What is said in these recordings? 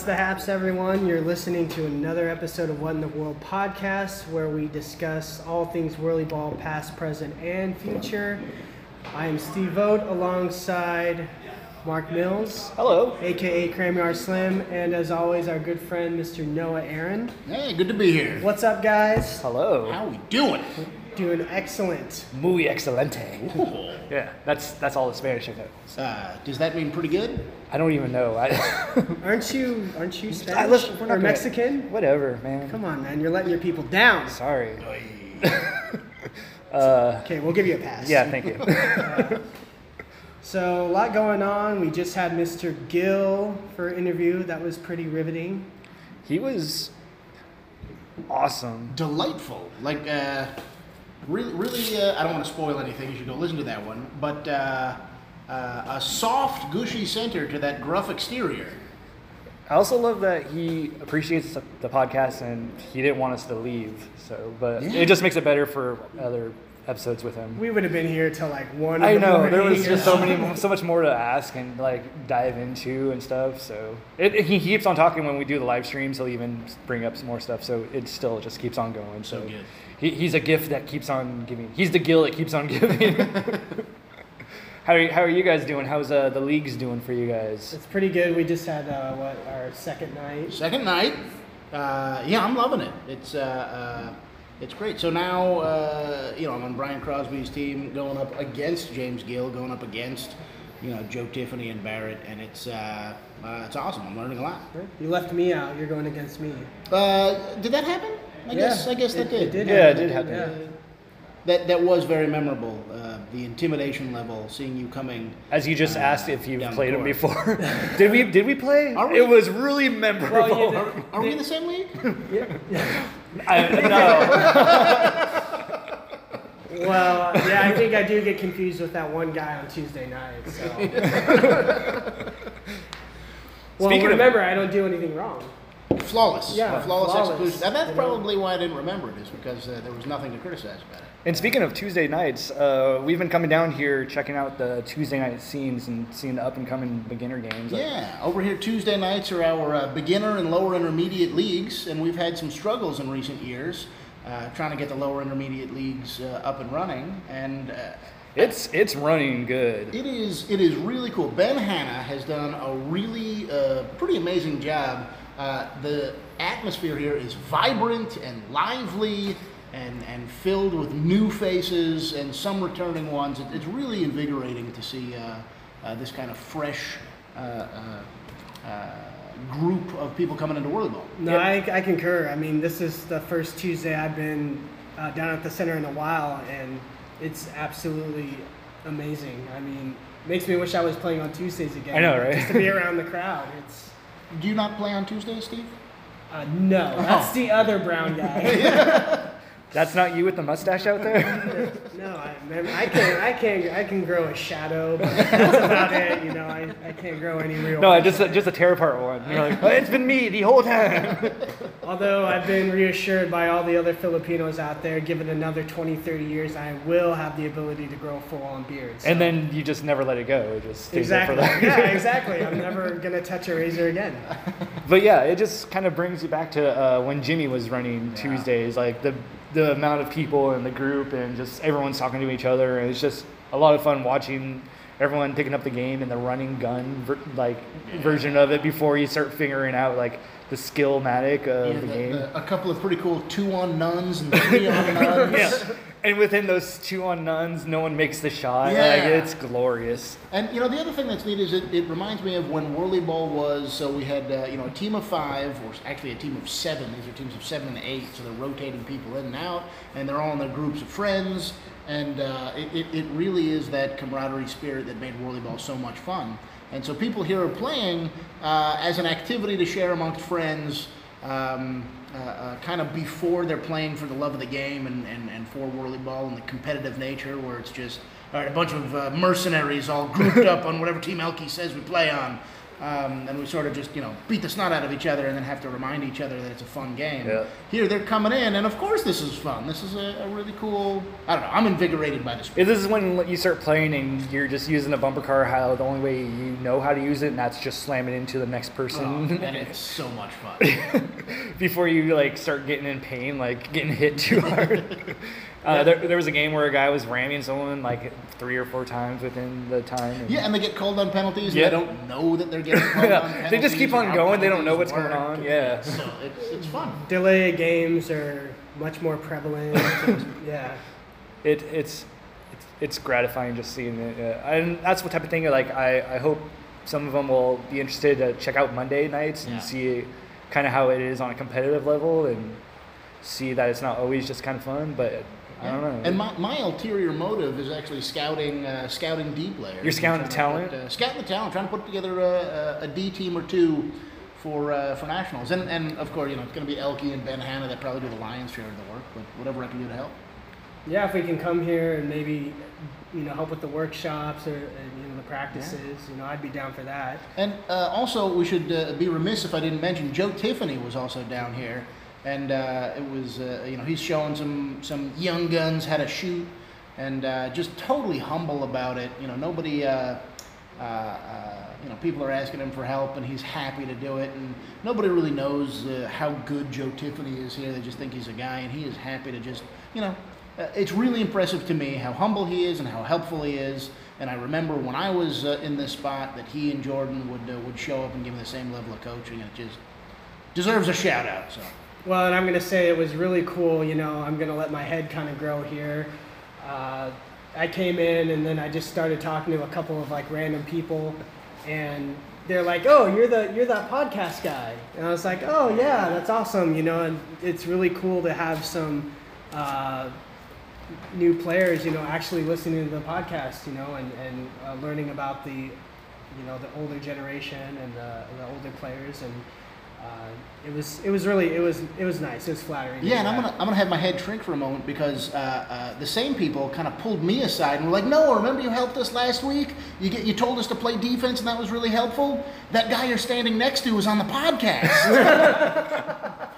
What's the haps, everyone? You're listening to another episode of What in the World podcast, where we discuss all things whirly ball, past, present, and future. I am Steve Vogt alongside Mark Mills, Hello. aka Cramyard Slim, and as always, our good friend Mr. Noah Aaron. Hey, good to be here. What's up, guys? Hello. How we doing? Doing excellent. Muy excelente. Yeah, that's that's all the Spanish I know. Uh, does that mean pretty good? I don't even know. I, Aren't you? Aren't you I Spanish listen, we're or gonna- Mexican? Whatever, man. Come on, man! You're letting your people down. Sorry. Uh, Okay, we'll give you a pass. yeah, thank you. So a lot going on. We just had Mr. Gill for an interview. That was pretty riveting. he was awesome. Delightful. Like, uh, really, really uh, I don't want to spoil anything. You should go listen to that one. But uh, uh, a soft, gushy center to that gruff exterior. I also love that he appreciates the- the podcast and he didn't want us to leave. So, but Yeah. it just makes it better for other episodes with him. We would have been here till like one. in I the know there was just so many, so much more to ask and like dive into and stuff. So it, he keeps on talking when we do the live streams. He'll even bring up some more stuff. So it still just keeps on going. So So, good. He, he's a gift that keeps on giving. He's the gill that keeps on giving. how are you, how are you guys doing? How's uh, the leagues doing for you guys? It's pretty good. We just had uh, what our second night. Second night. Uh, yeah, I'm loving it. It's uh, uh, it's great. So now, uh, you know, I'm on Brian Crosby's team, going up against James Gill, going up against, you know, Joe Tiffany and Barrett, and it's uh, uh, it's awesome. I'm learning a lot. You left me out. You're going against me. Uh, did that happen? I guess I guess that it, did. It did Yeah, it did happen. Yeah. That that was very memorable. Uh, the intimidation level, seeing you coming. As you just Uh, asked if you've down the played him court. before, did we did we play? Are we? It was really memorable. Well, you Are we in the same league? I, no. Well, yeah, I think I do get confused with that one guy on Tuesday night. So. well, Speaking of- remember, I don't do anything wrong. Flawless. Yeah, flawless, flawless. execution. And that's know? probably why I didn't remember it, is because uh, there was nothing to criticize about it. And speaking of Tuesday nights, uh, we've been coming down here checking out the Tuesday night scenes and seeing the up and coming beginner games. Yeah, over here Tuesday nights are our uh, beginner and lower intermediate leagues, and we've had some struggles in recent years uh, trying to get the lower intermediate leagues uh, up and running. And uh, It's it's running good. it is it is really cool. Ben Hanna has done a really uh, pretty amazing job. Uh, the atmosphere here is vibrant and lively. And, and filled with new faces and some returning ones. It, it's really invigorating to see uh, uh, this kind of fresh uh, uh, uh, group of people coming into volleyball. No, I, I concur. I mean, this is the first Tuesday I've been uh, down at the center in a while, and it's absolutely amazing. I mean, makes me wish I was playing on Tuesdays again. I know, right? Just to be around the crowd. It's Do you not play on Tuesdays, Steve? uh, no, that's the other brown guy. That's not you with the mustache out there. no, I, man, I can I can I can grow a shadow, but that's about it. You know, I, I can't grow any real. no, just a, just a tear apart one. You're like, oh, it's been me the whole time. Although I've been reassured by all the other Filipinos out there, given another 20, 30 years, I will have the ability to grow full on beards. and then you just never let it go. It just stays there Exactly. for that. yeah, exactly. I'm never gonna touch a razor again. But yeah, it just kind of brings you back to uh, when Jimmy was running Yeah. Tuesdays, like the the amount of people in the group and just everyone's talking to each other, and it's just a lot of fun watching everyone picking up the game and the running gun ver- like version of it before you start figuring out like the skillmatic of Yeah, the, the- game. the- a couple of pretty cool two on nuns and three on nuns. yeah. And within those two on nuns, no one makes the shot. Like, Yeah. it's glorious. And you know the other thing that's neat is it, it reminds me of when Whirly Ball was. So we had uh, you know a team of five, or actually a team of seven. These are teams of seven and eight, so they're rotating people in and out, and they're all in their groups of friends. And uh, it, it, it really is that camaraderie spirit that made Whirly Ball so much fun. And so people here are playing uh, as an activity to share amongst friends. Um, uh, uh, kind of before they're playing for the love of the game and, and, and for whirly ball and the competitive nature where it's just all right, a bunch of uh, mercenaries all grouped up on whatever team Elkie says we play on. Um, and we sort of just, you know, beat the snot out of each other and then have to remind each other that it's a fun game. Yeah. Here they're coming in, and of course this is fun. This is a, a really cool. I don't know. I'm invigorated by this. Yeah, This is when you start playing and you're just using a bumper car how the only way you know how to use it, and that's just slamming into the next person. Oh, and it's so much fun. before you like start getting in pain, like getting hit too hard. Uh, there, there was a game where a guy was ramming someone like three or four times within the time. and- Yeah, and they get called on penalties. Yeah. And they don't know that they're getting called on penalties. They just keep on going, they don't know penalties what's going on, yeah. So it's, it's fun. Delay games are much more prevalent. yeah. it it's it's, it's gratifying just seeing it, uh, and that's what type of thing. Like I, I hope some of them will be interested to check out Monday nights and Yeah. see kind of how it is on a competitive level and see that it's not always just kind of fun, but I don't know. And my, my ulterior motive is actually scouting uh, scouting D players. You're scouting the talent? Put, uh, scouting the talent, trying to put together a, a, a D team or two for uh, for nationals. And and of course, you know, it's going to be Elke and Ben Hanna that probably do the lion's share of the work. But whatever I can do to help. Yeah, if we can come here and maybe, you know, help with the workshops or, and, you know, the practices, you know, I'd be down for that. And uh, also, we should uh, be remiss if I didn't mention Joe Tiffany was also down here, and uh, it was uh, you know he's showing some some young guns how to shoot, and uh, just totally humble about it. You know nobody. Uh, uh, uh, you know, people are asking him for help, and he's happy to do it. And nobody really knows how good Joe Tiffany is here. They just think he's a guy, and he is happy to just, you know, it's really impressive to me how humble he is and how helpful he is. And I remember when I was in this spot that he and Jordan would would show up and give me the same level of coaching, and it just deserves a shout out. So Well, and I'm going to say it was really cool. You know, I'm going to let my head kind of grow here. Uh, I came in and then I just started talking to a couple of like random people, and they're like, "Oh, you're the you're that podcast guy," and I was like, "Oh yeah, that's awesome." You know, and it's really cool to have some uh, new players, you know, actually listening to the podcast, you know, and and uh, learning about the you know the older generation and the, the older players and. Uh, it was it was really it was it was nice. It was flattering. yeah, and I'm gonna I'm gonna have my head shrink for a moment because uh, uh, the same people kind of pulled me aside and were like, "No, remember you helped us last week? You get you told us to play defense and that was really helpful. That guy you're standing next to was on the podcast.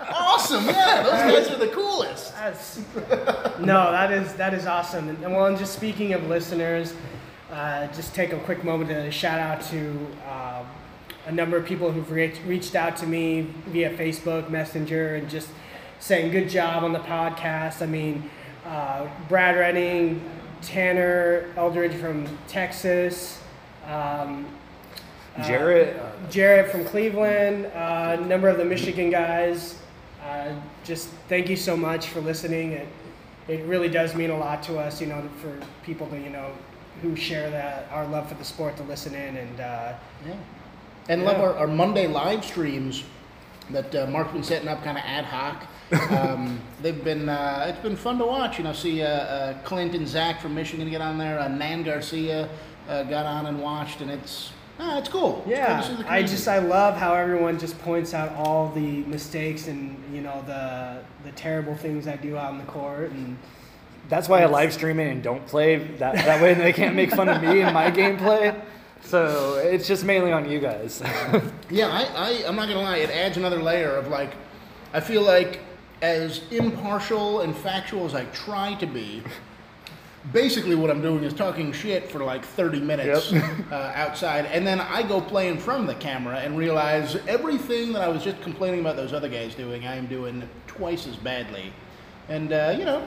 awesome, yeah, those guys are the coolest. That's, no, that is that is awesome. And, and well, and just speaking of listeners, uh, just take a quick moment to shout out to uh, a number of people who've reached, reached out to me via Facebook Messenger and just saying good job on the podcast. I mean, uh, Brad Redding, Tanner Eldridge from Texas. Um, uh, Jarrett, Jarrett from Cleveland, uh, a number of the Michigan guys. Uh, just thank you so much for listening. It, it really does mean a lot to us, you know, for people to, you know, who share that our love for the sport to listen in and uh, Yeah. And love our, our Monday live streams that uh, Mark's been setting up kind of ad hoc. Um, they've been uh, it's been fun to watch. You know, see uh, uh, Clint and Zach from Michigan get on there. Uh, Nan Garcia uh, got on and watched, and it's uh, it's cool. It's cool yeah, I just I love how everyone just points out all the mistakes and you know the the terrible things I do out in the court and that's why I live stream it and don't play. That that way they can't make fun of me and my gameplay. So it's just mainly on you guys. Yeah, I, I, I'm not gonna lie. It adds another layer of like, I feel like as impartial and factual as I try to be, basically what I'm doing is talking shit for like 30 minutes uh, outside, and then I go play in front of the camera and realize everything that I was just complaining about those other guys doing, I am doing twice as badly. And uh, you know,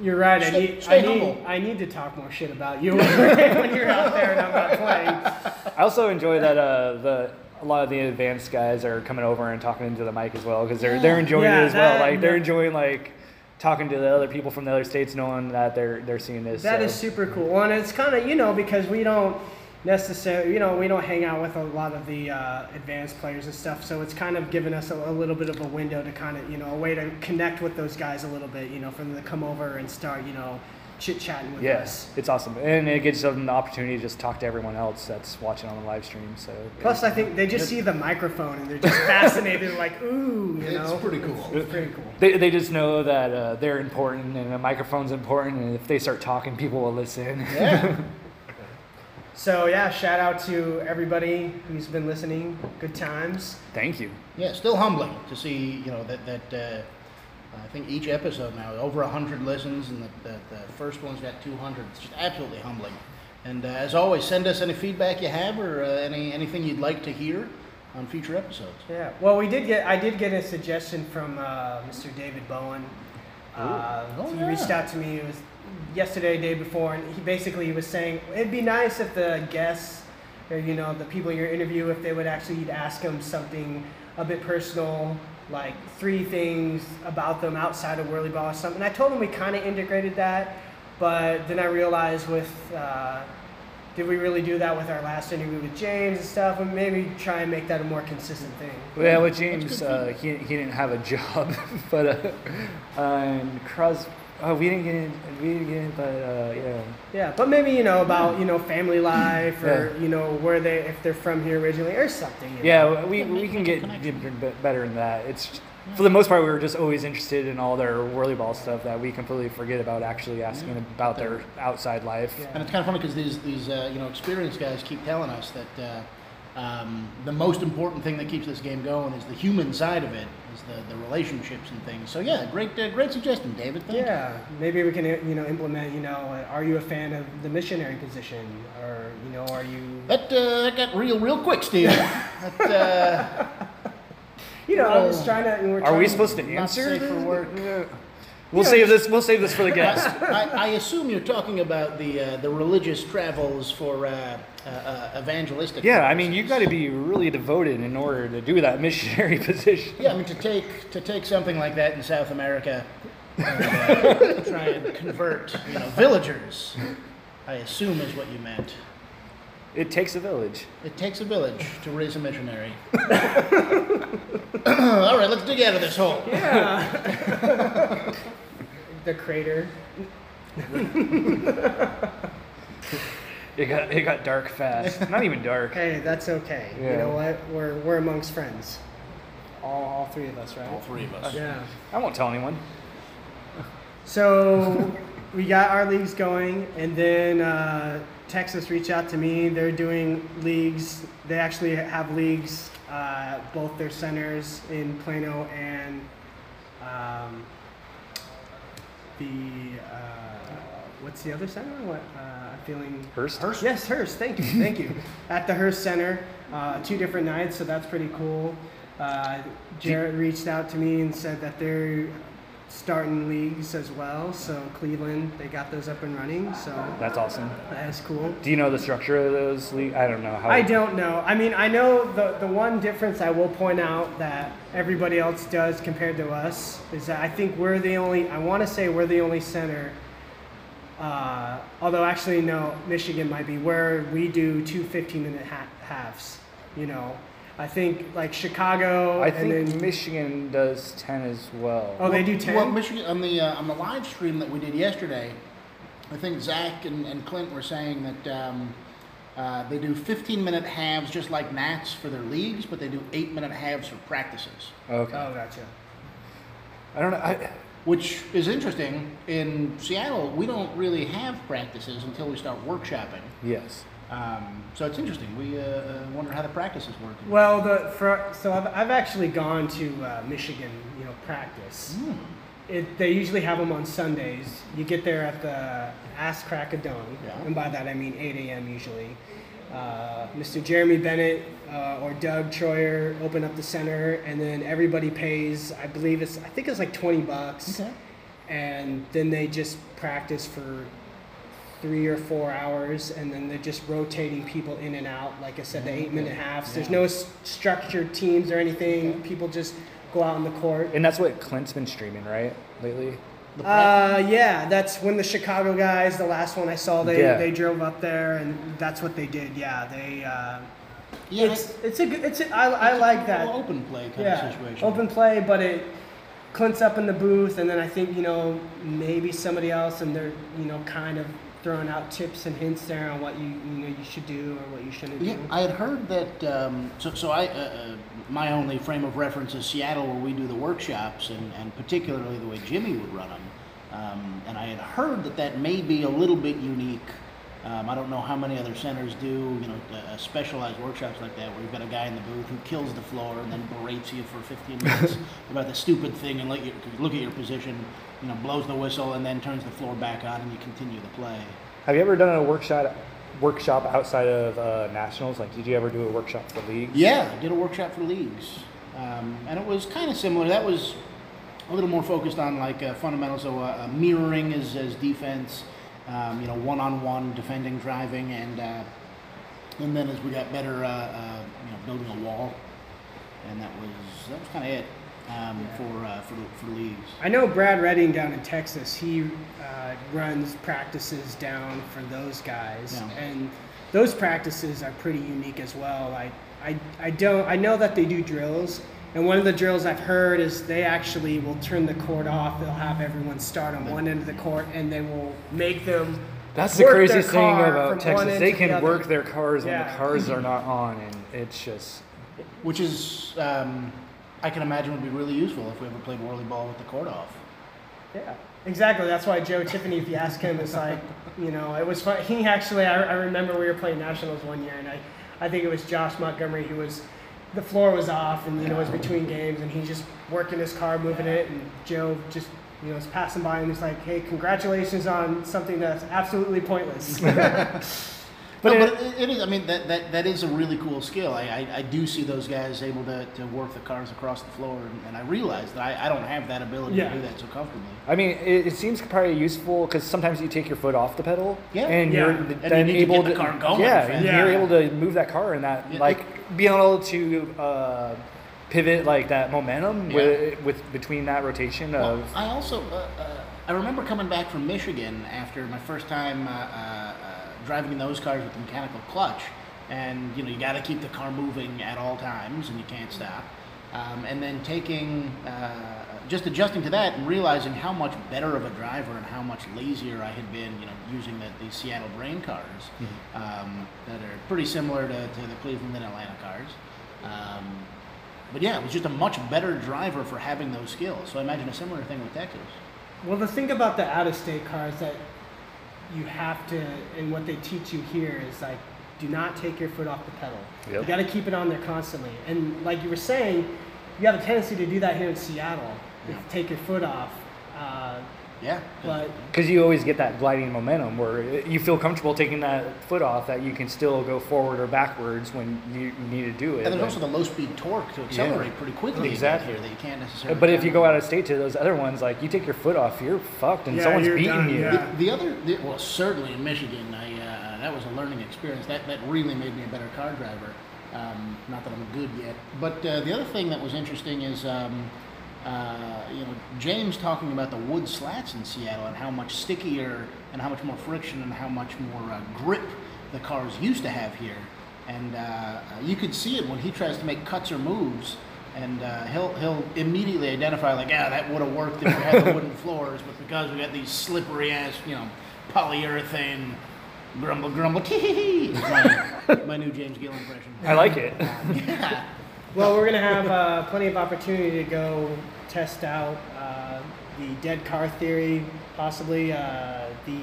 You're right. I need, stay I, need humble. I need to talk more shit about you when you're out there and I'm not playing. I also enjoy that uh, the a lot of the advanced guys are coming over and talking into the mic as well because they're they're enjoying Yeah, it as well. Like they're enjoying like talking to the other people from the other states, knowing that they're they're seeing this. That so. is super cool. And it's kind of, you know, because we don't necessarily, you know, we don't hang out with a lot of the uh, advanced players and stuff. So it's kind of given us a, a little bit of a window to kind of, you know, a way to connect with those guys a little bit, you know, for them to come over and start, you know, chit chatting with Yes, us. it's awesome, and it gives them the opportunity to just talk to everyone else that's watching on the live stream. So Plus, I think they just see the microphone and they're just fascinated, like, ooh, you know. it's pretty cool. It's pretty cool. they, they just know that uh, they're important and a microphone's important, and if they start talking, people will listen. Yeah. So yeah, shout out to everybody who's been listening. Good times. Thank you. Yeah, still humbling to see you know that that uh, I think each episode now over hundred listens, and the, the, the first one's got two hundred. It's just absolutely humbling. And uh, as always, send us any feedback you have or uh, any anything you'd like to hear on future episodes. Yeah. Well, we did get. I did get a suggestion from uh, Mr. David Bowen. Uh, Oh, he yeah. reached out to me. It was yesterday, day before, and he basically was saying it'd be nice if the guests, or you know, the people in your interview, if they would actually ask them something a bit personal, like three things about them outside of whirly ball or something. I told him we kind of integrated that, but then I realized with. Uh, did we really do that with our last interview with James and stuff? And maybe try and make that a more consistent thing. Yeah, with James, uh, he, he didn't have a job, but uh, and Cros, oh, we didn't get in, we didn't get in, but uh, yeah, Yeah, but maybe you know about you know family life or Yeah. you know where they if they're from here originally or something. you know. yeah, we, we can get, connection. get b- better than that. It's for the most part, we were just always interested in all their whirly ball stuff that we completely forget about actually asking about their outside life. Yeah. And it's kind of funny because these these uh, you know experienced guys keep telling us that uh, um, the most important thing that keeps this game going is the human side of it, is the, the relationships and things. So yeah, great uh, great suggestion, David. Thank you. Yeah, maybe we can you know implement you know uh, are you a fan of the missionary position or you know are you That uh, that got real real quick, Steve. that, uh, you know I was trying to. We're Are we supposed to not answer? safe for work. Yeah. We'll save this. We'll save this for the guest. I, I assume you're talking about the uh, the religious travels for uh, uh, evangelistic. Yeah, I mean, you've got to be really devoted in order to do that missionary position. Yeah, I mean to take to take something like that in South America and uh, try and convert you know villagers. I assume is what you meant. It takes a village. It takes a village to raise a missionary. All right, let's dig out of this hole. Yeah. the crater. It got it got dark fast. Not even dark. Hey, that's okay. You know what? We're we're amongst friends. All all three of us, right? All three of us. Yeah. I won't tell anyone. So we got our leagues going, and then uh, Texas reached out to me. They're doing leagues. They actually have leagues, uh, both their centers in Plano and um, the uh, what's the other center? What uh, I'm feeling. Hurst. Yes, Hurst. Thank you. Thank you. At the Hurst Center, uh, two different nights, so that's pretty cool. Uh, Jarrett reached out to me and said that they're starting leagues as well. So Cleveland, they got those up and running. So That's awesome. that's cool. Do you know the structure of those leagues? I don't know how. I don't know. I mean, I know the the one difference I will point out that everybody else does compared to us is that I think we're the only. I want to say we're the only center. Uh, although actually no, Michigan might be where we do two 15 minute ha- halves. You know, I think like Chicago. I and think then, Michigan does ten as well. Oh, they do 10? Well, Michigan on the uh, on the live stream that we did yesterday, I think Zach and, and Clint were saying that um, uh, they do 15 minute halves just like Nats for their leagues, but they do eight minute halves for practices, Okay. Oh, gotcha. I don't know. I, which is interesting. In Seattle, we don't really have practices until we start workshopping. yes. Um, so it's interesting. We uh, uh, wonder how the practices work. Well, the for so I've, I've actually gone to uh, Michigan, you know, practice. Hmm. It, they usually have them on Sundays. You get there at the ass crack of dawn, Yeah. and by that I mean 8 a.m. usually. Uh, Mr. Jeremy Bennett uh, or Doug Troyer open up the center, and then everybody pays. I believe it's I think it's like 20 bucks, Okay. and then they just practice for three or four hours, and then they're just rotating people in and out. Like I said, the eight-minute halves. There's no s- structured teams or anything. People just go out on the court. And that's what Clint's been streaming, right? Lately. Uh, yeah, that's when the Chicago guys, the last one I saw, they, Yeah. they drove up there, and that's what they did. Yeah, they. Uh, yeah, it's it's a good. It's a, I, I it's a like little that. open play kind Yeah, of situation. open play, but it. Clint's up in the booth, and then I think you know maybe somebody else, and they're you know kind of throwing out tips and hints there on what you you know you should do or what you shouldn't Yeah, do. I had heard that. Um, so, so I, uh, uh, my only frame of reference is Seattle, where we do the workshops, and, and particularly the way Jimmy would run them. Um, and I had heard that that may be a little bit unique Um, I don't know how many other centers do, you know, uh, specialized workshops like that where you've got a guy in the booth who kills the floor and then berates you for 15 minutes about the stupid thing and let you look at your position, you know, blows the whistle and then turns the floor back on and you continue the play. Have you ever done a workshop workshop outside of uh, nationals? Like, did you ever do a workshop for leagues? Yeah, I did a workshop for leagues, um, and it was kind of similar. That was a little more focused on like uh, fundamentals, so uh, uh, mirroring as, as defense, um, you know, one-on-one defending, driving, and uh, and then as we got better, uh, uh, you know, building a wall, and that was that was kind of it um, for, uh, for for leagues. I know Brad Redding down in Texas. He uh, runs practices down for those guys, Yeah. and those practices are pretty unique as well. Like I, I don't, I know that they do drills, and one of the drills I've heard is they actually will turn the court off. They'll have everyone start on one end of the court, and they will make them. That's the work their craziest thing about Texas. They to the can work their cars when the cars are not on, and it's just Which is, um, I can imagine, would be really useful if we ever played whirly ball with the court off. Yeah, exactly. That's why Joe Tiffany, if you ask him, it's like, you know, it was fun. He actually, I, I remember we were playing nationals one year, and I, I think it was Josh Montgomery who was, the floor was off, and you know, it was between games, and he's just working his car, moving it, and Joe just, you know, was passing by, and he's like, hey, congratulations on something that's absolutely pointless. But, But no, it- but it, it is. I mean, that, that, that is a really cool skill. I, I, I do see those guys able to, to work the cars across the floor, and, and I realize that I, I don't have that ability Yeah. to do that so comfortably. I mean, it, it seems probably useful because sometimes you take your foot off the pedal, Yeah. and Yeah. you're And you then need to able get the car going yeah, and Yeah. you're able to move that car and that Yeah, like being able to uh, pivot like that momentum Yeah. with, with between that rotation Well, of I also uh, uh, I remember coming back from Michigan after my first time uh, uh, uh, driving in those cars with the mechanical clutch, and you know you got to keep the car moving at all times, and you can't stop. Um, and then taking uh, just adjusting to that and realizing how much better of a driver and how much lazier I had been, you know, using the, these Seattle Brain cars um, that are pretty similar to, to the Cleveland and Atlanta cars. Um, but yeah, it was just a much better driver for having those skills. So I imagine a similar thing with Texas. Well, the thing about the out-of-state cars that you have to, and what they teach you here is like, do not take your foot off the pedal. Yep. You got to keep it on there constantly. And like you were saying, you have a tendency to do that here in Seattle. Yeah. Take your foot off. Uh, Yeah. but because you always get that gliding momentum where you feel comfortable taking that foot off that you can still go forward or backwards when you need to do it. and there's Like- also the low speed torque to accelerate Yeah. pretty quickly Exactly. here that you can't necessarily. but if you go out of state to those other ones, like you take your foot off, you're fucked, and Yeah, someone's beating done, you. yeah. The, the other, the, well, certainly in Michigan, I, uh, that was a learning experience. That, that really made me a better car driver. Um, not that I'm good yet. But uh, the other thing that was interesting is, um, uh, you know, James talking about the wood slats in Seattle and how much stickier and how much more friction and how much more uh, grip the cars used to have here. And uh, you could see it when he tries to make cuts or moves. And uh, he'll he'll immediately identify like, yeah, that would have worked if we had the wooden floors, but because we got these slippery ass, you know, polyurethane, grumble grumble, tee hee hee. My, my new James Gill impression. I like it. Yeah. well, we're gonna have uh, plenty of opportunity to go test out uh, the dead car theory, possibly uh, the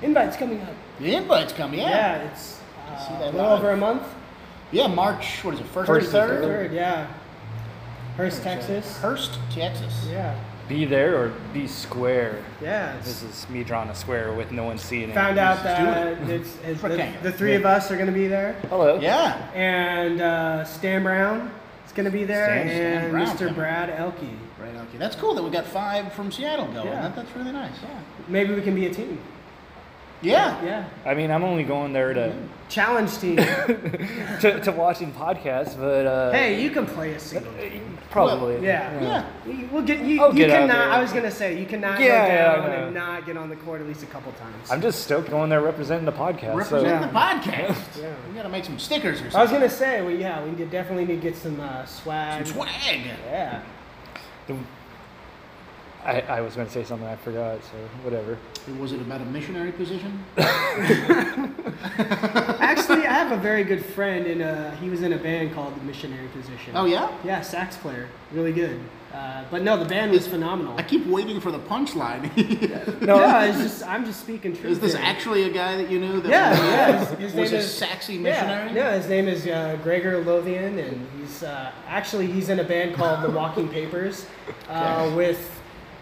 invite's coming up. The invite's coming. Yeah. Yeah, it's uh, a little over a month. Yeah, March. What is it? First, First or or third? Third, yeah. Hurst, Texas. Hurst, Texas. Yeah, Be there or be square. yeah. This is me drawing a square with no one seeing it. found out Let's do that it's, it's the, the three of us are going to be there, Hello. Yeah. and uh, Stan Brown is going to be there, and Mr. Brad Elke. Right. Okay. That's cool that we got five from Seattle going. Yeah. That, that's really nice. Yeah. Maybe we can be a team. Yeah. Yeah, I mean, I'm only going there to challenge team. to, to watching podcasts, but uh, hey, you can play a single. game. probably. Yeah. Yeah. You- We'll get you. I'll you get cannot. I was gonna say you cannot Yeah, go yeah, I down know. and not get on the court at least a couple times. I'm just stoked going there representing the podcast. Represent Yeah. the podcast. Yeah. We gotta make some stickers or something. I was gonna say, well, yeah, we definitely need to get some uh, swag. some swag. Yeah. So I, I was going to say something I forgot, so whatever. Was it about a missionary position? Actually, I have a very good friend, and uh, he was in a band called the Missionary Position. Oh yeah. Yeah, sax player, really good. Uh, but no, the band was phenomenal. I keep waiting for the punchline. No. No, it's just I'm just speaking truth. is this here. actually a guy that you knew that Yeah, was, yeah. His, his was name a is Saxy missionary? yeah. His name is uh, Gregor Lothian, and he's uh, actually he's in a band called the Walking Papers, uh, Okay. with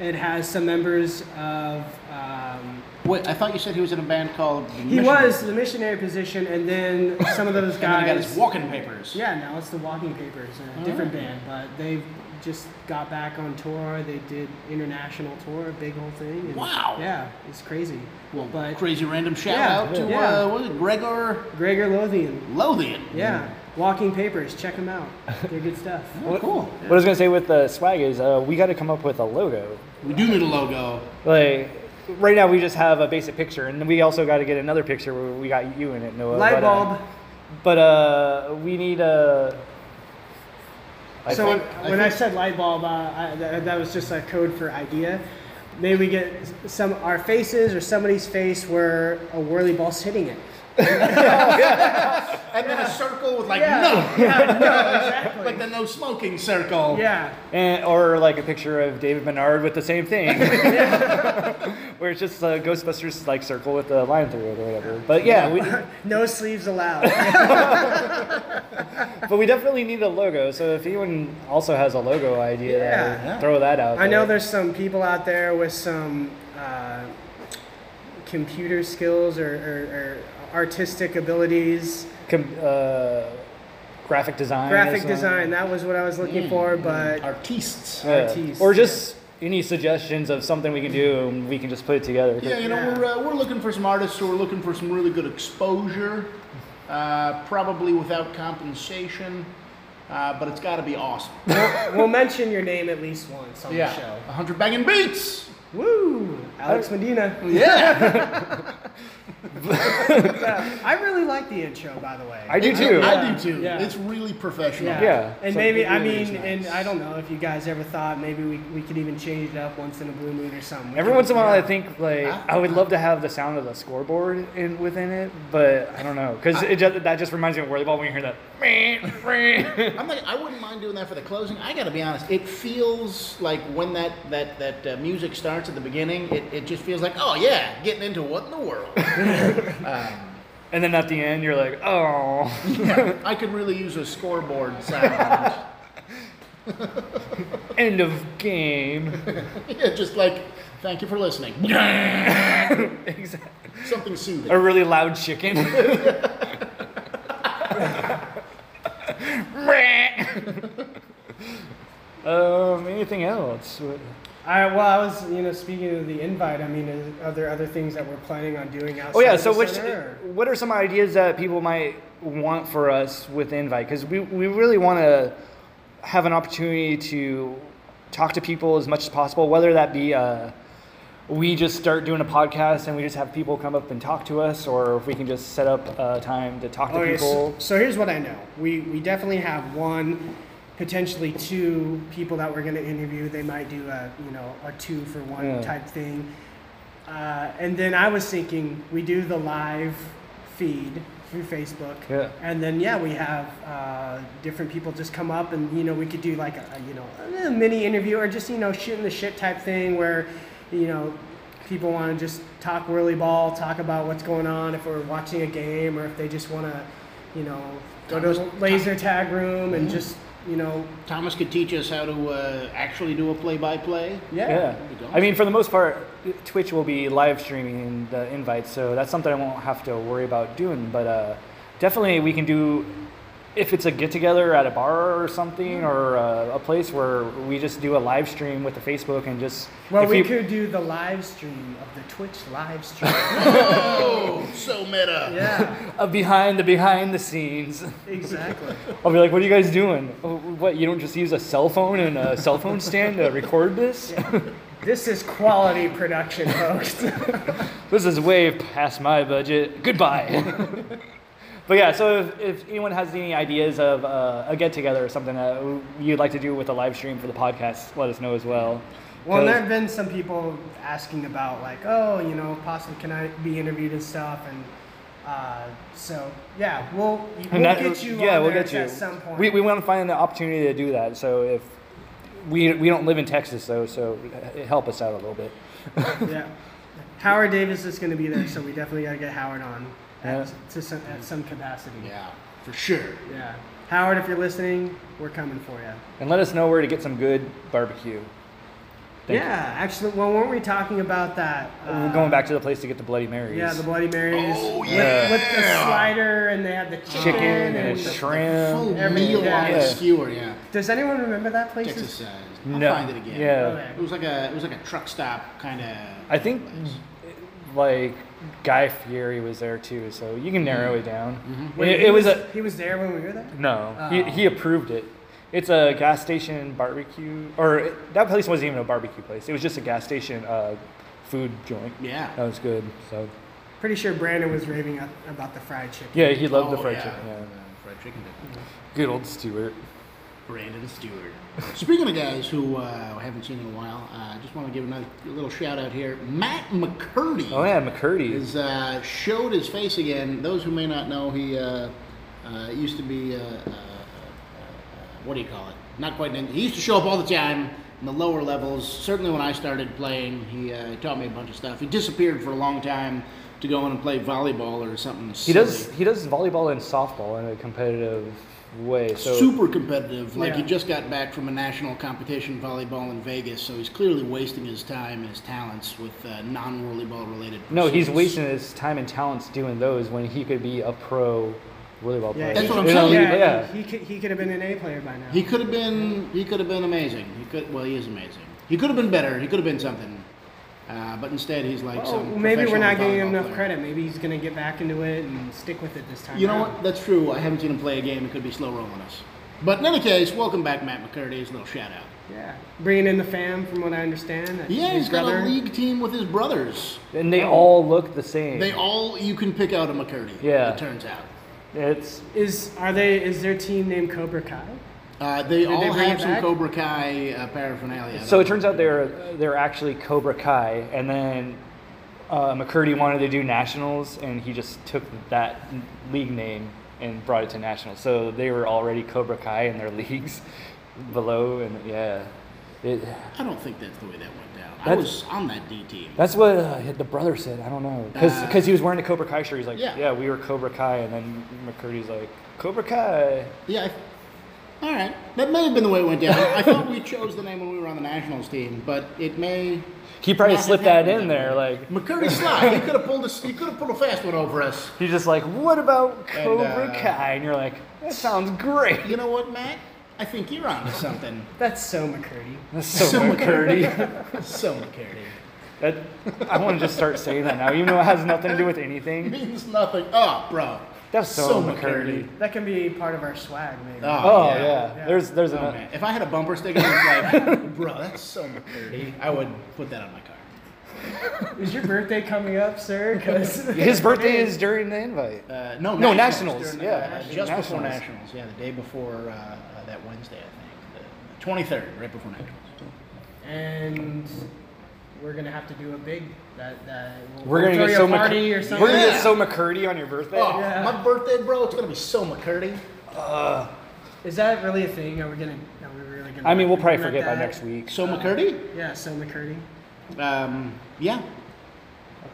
it has some members of. Um, Wait, I thought you said he was in a band called. The he was the missionary position, and then some of those And then he got his walking papers. Yeah, now it's the Walking Papers, a different band, but they've just got back on tour. They did international tour, a big whole thing. and- Wow. Yeah, it's crazy. Well, but crazy random shout Yeah, out to yeah. uh, what is it, Gregor Gregor Lothian. Lothian. Yeah, Walking Papers. Check them out. They're good stuff. Oh, cool. What I was gonna say with the swag is uh, we got to come up with a logo. We do need a logo. Like right now we just have a basic picture, and we also got to get another picture where we got you in it, Noah. Light but, uh, bulb. but uh, we need a. I so think- when, when I said light bulb, uh, I, that, that was just a code for idea. Maybe we get some our faces or somebody's face where a whirly ball's hitting it. And then a circle with like Yeah, no, yeah, no, exactly. like the no smoking circle. yeah, And, or like a picture of David Bernard with the same thing, where it's just a Ghostbusters like circle with the line through it or whatever. But yeah, we, no sleeves allowed. but we definitely need a logo. So if anyone also has a logo idea, Yeah. throw that out. I know there. there's some people out there with some uh, computer skills or, or, or artistic abilities. Com- uh, graphic design. Graphic design, that was what I was looking for, but artists. Yeah. artiste, Or just any suggestions of something we can do, and we can just put it together. Yeah, you know, Yeah. we're, uh, we're looking for some artists who are looking for some really good exposure, uh, probably without compensation, uh, but it's got to be awesome. we'll mention your name at least once on the show. 100 banging beats. Woo! Alex Medina. Yeah, Yeah, I really like the intro, by the way. I do too. I do too. Yeah. It's really professional. Yeah. Yeah, And so maybe, it I really is mean, and. I don't know if you guys ever thought maybe we, we could even change it up once in a blue moon or something. We Every once in a while, I think like Huh? I would love to have the sound of the scoreboard in within it, but I don't know because it just, that just reminds me of Whirly Ball when you hear that. I'm like, I wouldn't mind doing that for the closing. I got to be honest. It feels like when that that that uh, music starts at the beginning, it, it just feels like, oh yeah, getting into what in the world. and then at the end, you're like, oh. yeah, I could really use a scoreboard sound. End of game. yeah, just like, thank you for listening. Exactly. Something soothing. A really loud chicken. um, anything else? I, well, I was, you know, speaking of the invite. I mean, is, are there other things that we're planning on doing outside? Oh yeah. of So which, or- what are some ideas that people might want for us with invite? Because we we really want to have an opportunity to talk to people as much as possible, whether that be. Uh, we just start doing a podcast and we just have people come up and talk to us, or if we can just set up a time to talk to Okay, people. so, so here's what I know. We we definitely have one, potentially two people that we're going to interview. They might do a you know a two for one Yeah. type thing. Uh, and then I was thinking we do the live feed through Facebook. Yeah. And then yeah, we have uh, different people just come up and you know we could do like a, a, you know a mini interview or just you know shooting the shit type thing where you know people want to just talk whirly ball, talk about what's going on if we're watching a game or if they just want to you know go to the laser tag room and just you know Thomas could teach us how to uh, actually do a play-by-play. yeah. Yeah. I mean, for the most part, Twitch will be live streaming the invites, so that's something I won't have to worry about doing. But uh, definitely, we can do if it's a get together at a bar or something, or uh, a place where we just do a live stream with the Facebook and just. Well, if we you- could do the live stream of the Twitch live stream. Oh, so meta. yeah, uh, behind the behind the scenes. exactly. I'll be like, "What are you guys doing? Oh, what? You don't just use a cell phone and a cell phone stand to record this? This is quality production, folks. This is way past my budget. Goodbye. but yeah, so if, if anyone has any ideas of uh, a get together or something that you'd like to do with a live stream for the podcast, let us know as well. Well, there have been some people asking about like, oh, you know, possibly can I be interviewed and stuff, and uh, so yeah, we'll we'll that- get you. Yeah, on we'll there get you. at some point. We, we want to find an opportunity to do that. So if we we don't live in Texas though, so help us out a little bit. yeah. Howard Davis is going to be there, so we definitely got to get Howard on at, Yeah. to some, at some capacity. Yeah, for sure. Yeah. Howard, if you're listening, we're coming for you. And let us know where to get some good barbecue. Thank you. yeah, actually, well, weren't we talking about that? Oh, we're going uh, back to the place to get the Bloody Marys. Yeah, the Bloody Marys. Oh, with, yeah. with the slider, and they had the chicken, chicken and, and shrimp. Full Everything, meal yeah. on Yeah. skewer, yeah. Does anyone remember that place? Texas size. I'll No. find it again. Yeah. Okay. It was like a it was like a truck stop kind of. I think like Guy Fieri was there too, so you can narrow it down. Wait, It, it was a he was there when we were there. no. Oh. He, he approved it. It's a gas station barbecue, or it- that place wasn't even a barbecue place. It was just a gas station uh, food joint. Yeah. That was good. So Pretty sure Brandon was raving about the fried chicken. yeah, he loved the Oh, fried yeah. chicken. Yeah. Uh, fried chicken. dip. Good old Stewart. Brandon Stewart. Speaking of guys who uh, haven't seen in a while, I uh, just want to give another little shout out here. Matt McCurdy Oh yeah, McCurdy. is uh, showed his face again. Those who may not know, he uh, uh, used to be uh, uh, uh, uh, what do you call it? Not quite. An, he used to show up all the time in the lower levels. Certainly when I started playing, he, uh, he taught me a bunch of stuff. He disappeared for a long time to go in and play volleyball or something. He silly. does he does volleyball and softball in a competitive way. So super competitive. Like he just got back from a national competition volleyball in Vegas, so he's clearly wasting his time and his talents with uh, non-volleyball related. no, he's wasting his time and talents doing those when he could be a pro volleyball Yeah, player. That's he, what I'm saying. Yeah, yeah. He, could he could have been an A player by now. He could have been. He could have been amazing. He could. Well, he is amazing. He could have been better. He could have been something. Uh, but instead, he's like Well, some. maybe we're not giving him enough player. credit. Maybe he's going to get back into it and stick with it this time. You know around. what? That's true. I haven't seen him play a game. It could be slow rolling us. But in any case, welcome back, Matt McCurdy. His little shout out. Yeah, bringing in the fam, from what I understand. Yeah, His he's got brother- a league team with his brothers. and they all look the same. They all you can pick out a McCurdy. Yeah. It turns out. it's Is are they? Is their team named Cobra Kai? Uh, they Did all they bring have it some back? Cobra Kai uh, paraphernalia. so it turns out they're they're actually Cobra Kai, and then uh, McCurdy wanted to do nationals, and he just took that league name and brought it to nationals. So they were already Cobra Kai in their leagues below, and yeah, it, I don't think that's the way that went down. I That's- was on that D team. that's what uh, the brother said. I don't know because Uh, he was wearing a Cobra Kai shirt. He's like, Yeah. yeah. we were Cobra Kai, and then McCurdy's like Cobra Kai. Yeah. I, all right. That may have been the way it went down. I thought we chose the name when we were on the nationals team, but it may. He probably slipped that in there, way. like McCurdy slide. He could have pulled us. He could have pulled a fast one over us. he's just like, what about And, Cobra uh, Kai? And you're like, that sounds great. You know what, Matt? I think you're onto something. That's so McCurdy. That's so, So McCurdy. so McCurdy. that, I want to just start saying that now, even though it has nothing to do with anything. It Means nothing. Oh, bro. That's so, So McCurdy. That can be part of our swag, maybe. Oh, Oh yeah. yeah. Yeah. there's there's Oh, a man. If I had a bumper sticker that was like, bro, that's so McCurdy, I would put that on my car. Is your birthday coming up, sir? 'Cause- his birthday is during the invite. Uh, no, No, nationals. nationals, during- yeah. uh, just before Nationals. nationals. Yeah, the day before uh, uh, that Wednesday, I think, the twenty third, right before nationals. and we're gonna have to do a big that that we'll We're gonna throw get so a party Mc- or something. We're gonna Yeah. get so McCurdy on your birthday. Oh, Yeah. my birthday, bro! It's gonna be so McCurdy. Is that really a thing? Are we gonna? Are we really gonna? I mean, we'll probably implement forget by next week. So McCurdy? Yeah, so McCurdy. Um, yeah.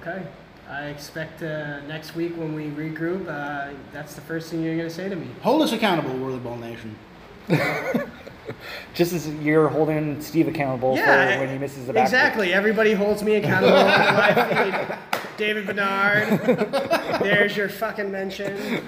Okay. I expect uh, next week when we regroup, uh, that's the first thing you're gonna say to me. Hold us accountable, Whirly Ball Nation. Just as you're holding Steve accountable for when he misses the back. Exactly. Everybody holds me accountable feed. David Bernard. There's your fucking mention.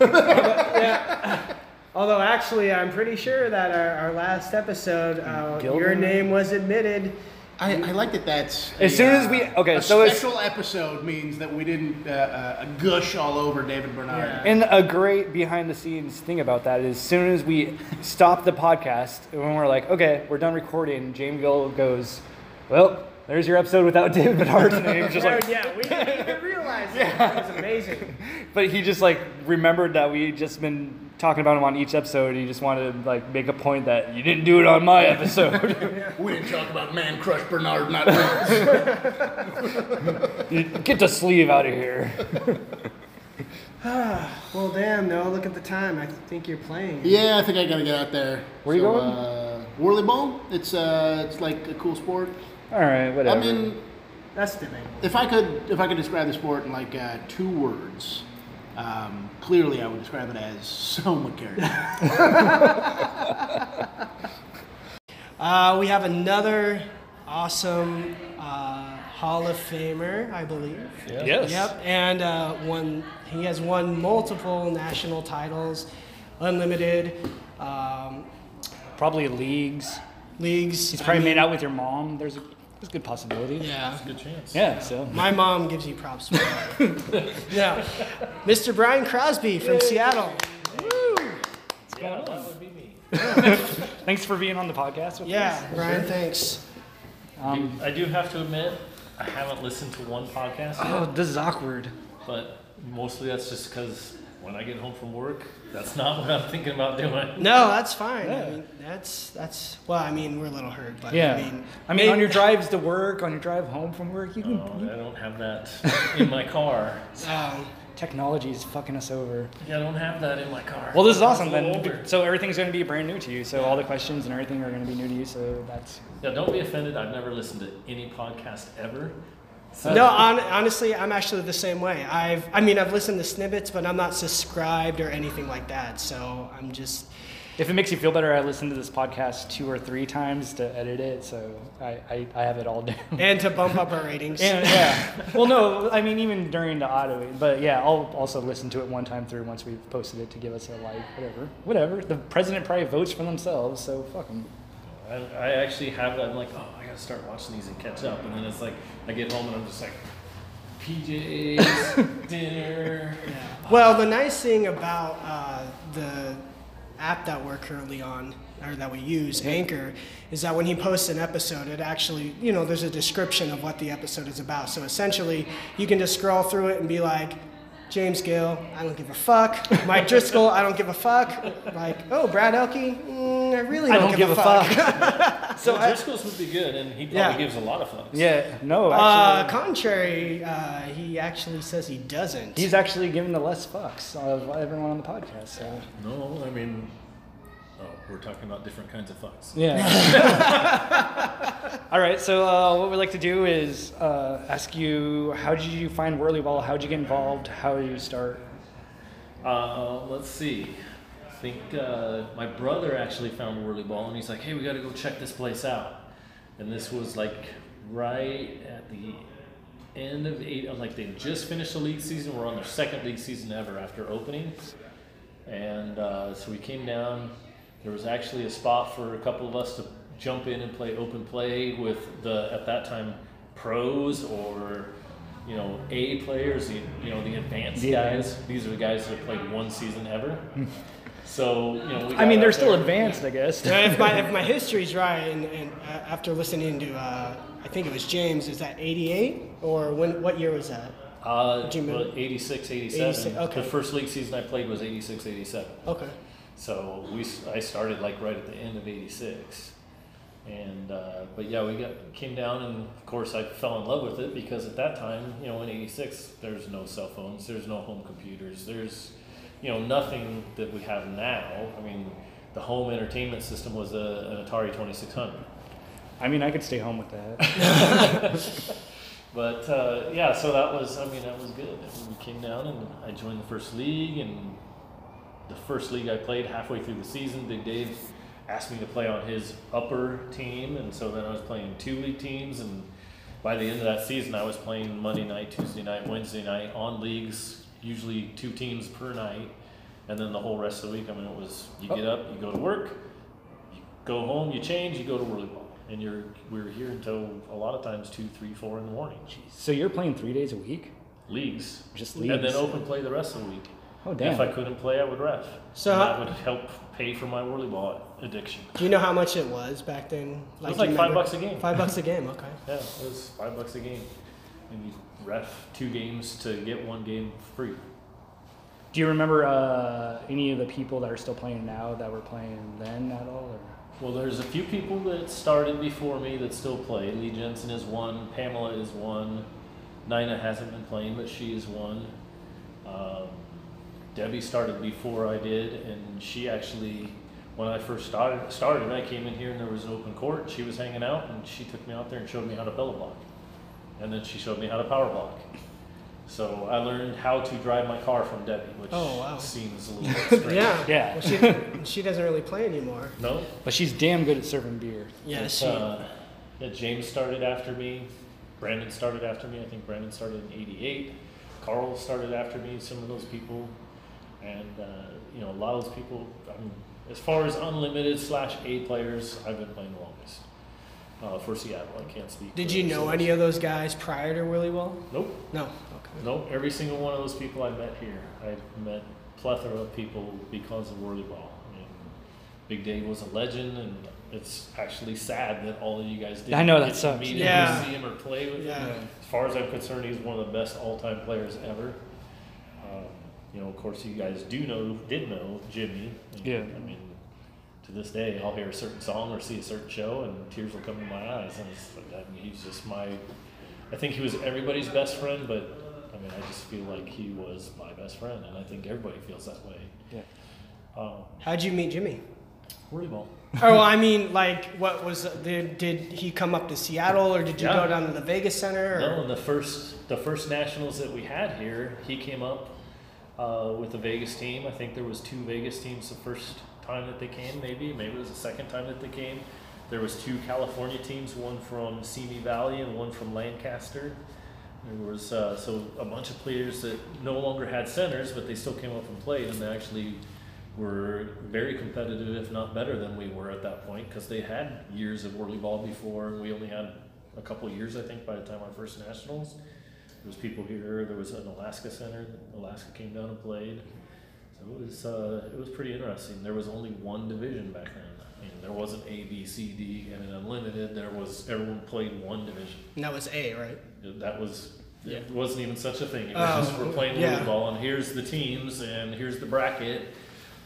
Although, yeah. Although actually, I'm pretty sure that our, our last episode, uh, your name was admitted. I, I like that that's. As a, soon as uh, we- okay, a so it's- special episode means that we didn't uh, uh, gush all over David Bernard. Yeah. And a great behind the scenes thing about that is as soon as we stop the podcast, when we're like, okay, we're done recording, James Gill goes, well, there's your episode without David Bernard's name. Just like, Oh, yeah, we didn't even realize that. It was amazing. but he just like remembered that we just been talking about him on each episode. He just wanted to like make a point that you didn't do it on my episode. We didn't talk about Man Crush Bernard not once. Get the sleeve out of here. Well, damn, though. look at the time. I think you're playing. yeah, I think I gotta get out there. Where you So, going? Uh, Whirly ball. It's uh, it's like a cool sport. All right, whatever. I mean, That's debatable. if I could if I could describe the sport in like uh, two words, um, clearly I would describe it as so McCurdy. Uh, we have another awesome uh, Hall of Famer, I believe. yes. Yep, and uh, one he has won multiple national titles, unlimited um, Probably leagues. leagues. He's I probably mean, made out with your mom. There's a, there's a good possibility. Yeah, There's a Good chance. Yeah. So. my mom gives you props. For yeah, Mr. Brian Crosby from Seattle. Yeah, that would be me. Thanks for being on the podcast. With Yeah, us. Brian, thanks. Um, I do have to admit, I haven't listened to one podcast yet, oh, this is awkward. but mostly that's just because when I get home from work, that's not what I'm thinking about doing. No, that's fine. Yeah. I mean, that's that's well. I mean, we're a little hurt, but Yeah. I mean, I mean, on your drives to work, on your drive home from work, you can. Oh, I don't have that in my car. um, Technology is fucking us over. Yeah, I don't have that in my car. Well, this is awesome a then. older. So everything's going to be brand new to you. So all the questions and everything are going to be new to you. So that's. Yeah, don't be offended. I've never listened to any podcast ever. So no, on, honestly, I'm actually the same way. I've, I mean, I've listened to snippets, but I'm not subscribed or anything like that. So I'm just, If it makes you feel better, I listened to this podcast two or three times to edit it. So I, I, I have it all down. and to bump up our ratings. And, yeah. Well, no, I mean even during the auto, but yeah, I'll also listen to it one time through once we've posted it to give us a like, whatever, whatever. The president probably votes for themselves, so fuck 'em. I, I actually have that. I'm like, oh, I gotta start watching these and catch up. And then it's like, I get home and I'm just like, PJs, dinner. Well, the nice thing about uh, the app that we're currently on, or that we use, Anchor, is that when he posts an episode, it actually, you know, there's a description of what the episode is about. So essentially, you can just scroll through it and be like, James Gill, I don't give a fuck. Mike Driscoll, I don't give a fuck. Like, oh, Brad Elke, mm, I really don't, don't give a fuck. So I- Driscoll's would be good, and he probably Yeah. gives a lot of fucks. yeah, no, Uh, actually, contrary, uh, he actually says he doesn't. he's actually giving the less fucks of everyone on the podcast. So No, I mean, oh, we're talking about different kinds of fucks. yeah. All right, so uh, what we'd like to do is uh, ask you, how did you find Whirly Ball? How did you get involved? How did you start? Uh, let's see. I think uh, my brother actually found Whirly Ball, and he's like, "Hey, we got to go check this place out." And this was like right at the end of eight. I'm like, they just finished the league season. We're on their second league season ever after opening, and uh, so we came down. There was actually a spot for a couple of us to jump in and play open play with the at that time pros or you know A players, the, you know the advanced Yeah. guys. These are the guys that have played one season ever. so you know, we I mean, they're still there. advanced, I guess. If my if my history's right, and, and uh, after listening to uh, I think it was James, is that '88 or when? What year was that? Uh, Do well, 86, 87. 86, okay. The first league season I played was 86, 87. Okay. So we, I started like right at the end of '86, and uh, but yeah, we got came down, and of course I fell in love with it because at that time, you know, in '86, there's no cell phones, there's no home computers, there's, you know, nothing that we have now. I mean, the home entertainment system was a, an Atari 2600. I mean, I could stay home with that. But uh, yeah, so that was, I mean, that was good. We came down and I joined the first league. And the first league I played halfway through the season, Big Dave asked me to play on his upper team. And so then I was playing two league teams. And by the end of that season, I was playing Monday night, Tuesday night, Wednesday night on leagues, usually two teams per night. And then the whole rest of the week, I mean, it was you get up, you go to work, you go home, you change, you go to Whirly Ball. And you're, we were here until a lot of times two, three, four in the morning So you're playing three days a week? leagues, Just leagues, and then open play the rest of the week. Oh damn! If I couldn't play, I would ref. So and that would help pay for my whirly ball addiction. Do you know how much it was back then? It was like five bucks a game. Five bucks a game. Okay. Yeah, it was five bucks a game, and you ref two games to get one game free. Do you remember uh, any of the people that are still playing now that were playing then at all? Or? Well, there's a few people that started before me that still play. Lee Jensen is one. Pamela is one. Nina hasn't been playing, but she is one. Um, Debbie started before I did, and she actually when I first started, started, I came in here and there was an open court. She was hanging out, and she took me out there and showed me how to bellow block, and then she showed me how to power block. So I learned how to drive my car from Debbie, which Oh, wow. seems a little bit strange. Yeah. Yeah. Well, she, she doesn't really play anymore. No. But she's damn good at serving beer. Yeah, But, she. uh, yeah, James started after me. Brandon started after me. I think Brandon started in '88. Carl started after me. Some of those people, and uh, you know, a lot of those people. I mean, as far as unlimited slash A players, I've been playing the longest uh, for Seattle. I can't speak. Did you know any of those guys prior to Whirly Ball? Nope. No. Okay. Nope. Every single one of those people I met here, I've met plethora of people because of Whirly Ball. I mean, Big Dave was a legend, and it's actually sad that all of you guys didn't I know, get that to sucks. meet Yeah. him or see him or play with Yeah. him. As far as I'm concerned, he's one of the best all-time players ever. You know, of course, you guys do know, did know Jimmy. And, Yeah. I mean, to this day, I'll hear a certain song or see a certain show, and tears will come to my eyes. And it's, I mean, he's just my. I think he was everybody's best friend, but I mean, I just feel like he was my best friend, and I think everybody feels that way. Yeah. Um, How'd you meet Jimmy? Whirly ball. oh, I mean, like, what was did, did he come up to Seattle or did you Yeah. go down to the Vegas Center? Or? No, in the first the first nationals that we had here, he came up uh, with the Vegas team. I think there was two Vegas teams the first time that they came. Maybe maybe it was the second time that they came. There was two California teams, one from Simi Valley and one from Lancaster. There was uh, so a bunch of players that no longer had centers, but they still came up and played, and they actually were very competitive, if not better than we were at that point, because they had years of whirly ball before, and we only had a couple years, I think, by the time our first nationals. There was people here. There was an Alaska center. Alaska came down and played. So it was uh, it was pretty interesting. There was only one division back then. I mean, there wasn't A, B, C, D, and an unlimited. There was everyone played one division. And that was A, right? That was Yeah. it wasn't even such a thing. It was just Oh, we're playing yeah. whirly ball, and here's the teams, and here's the bracket.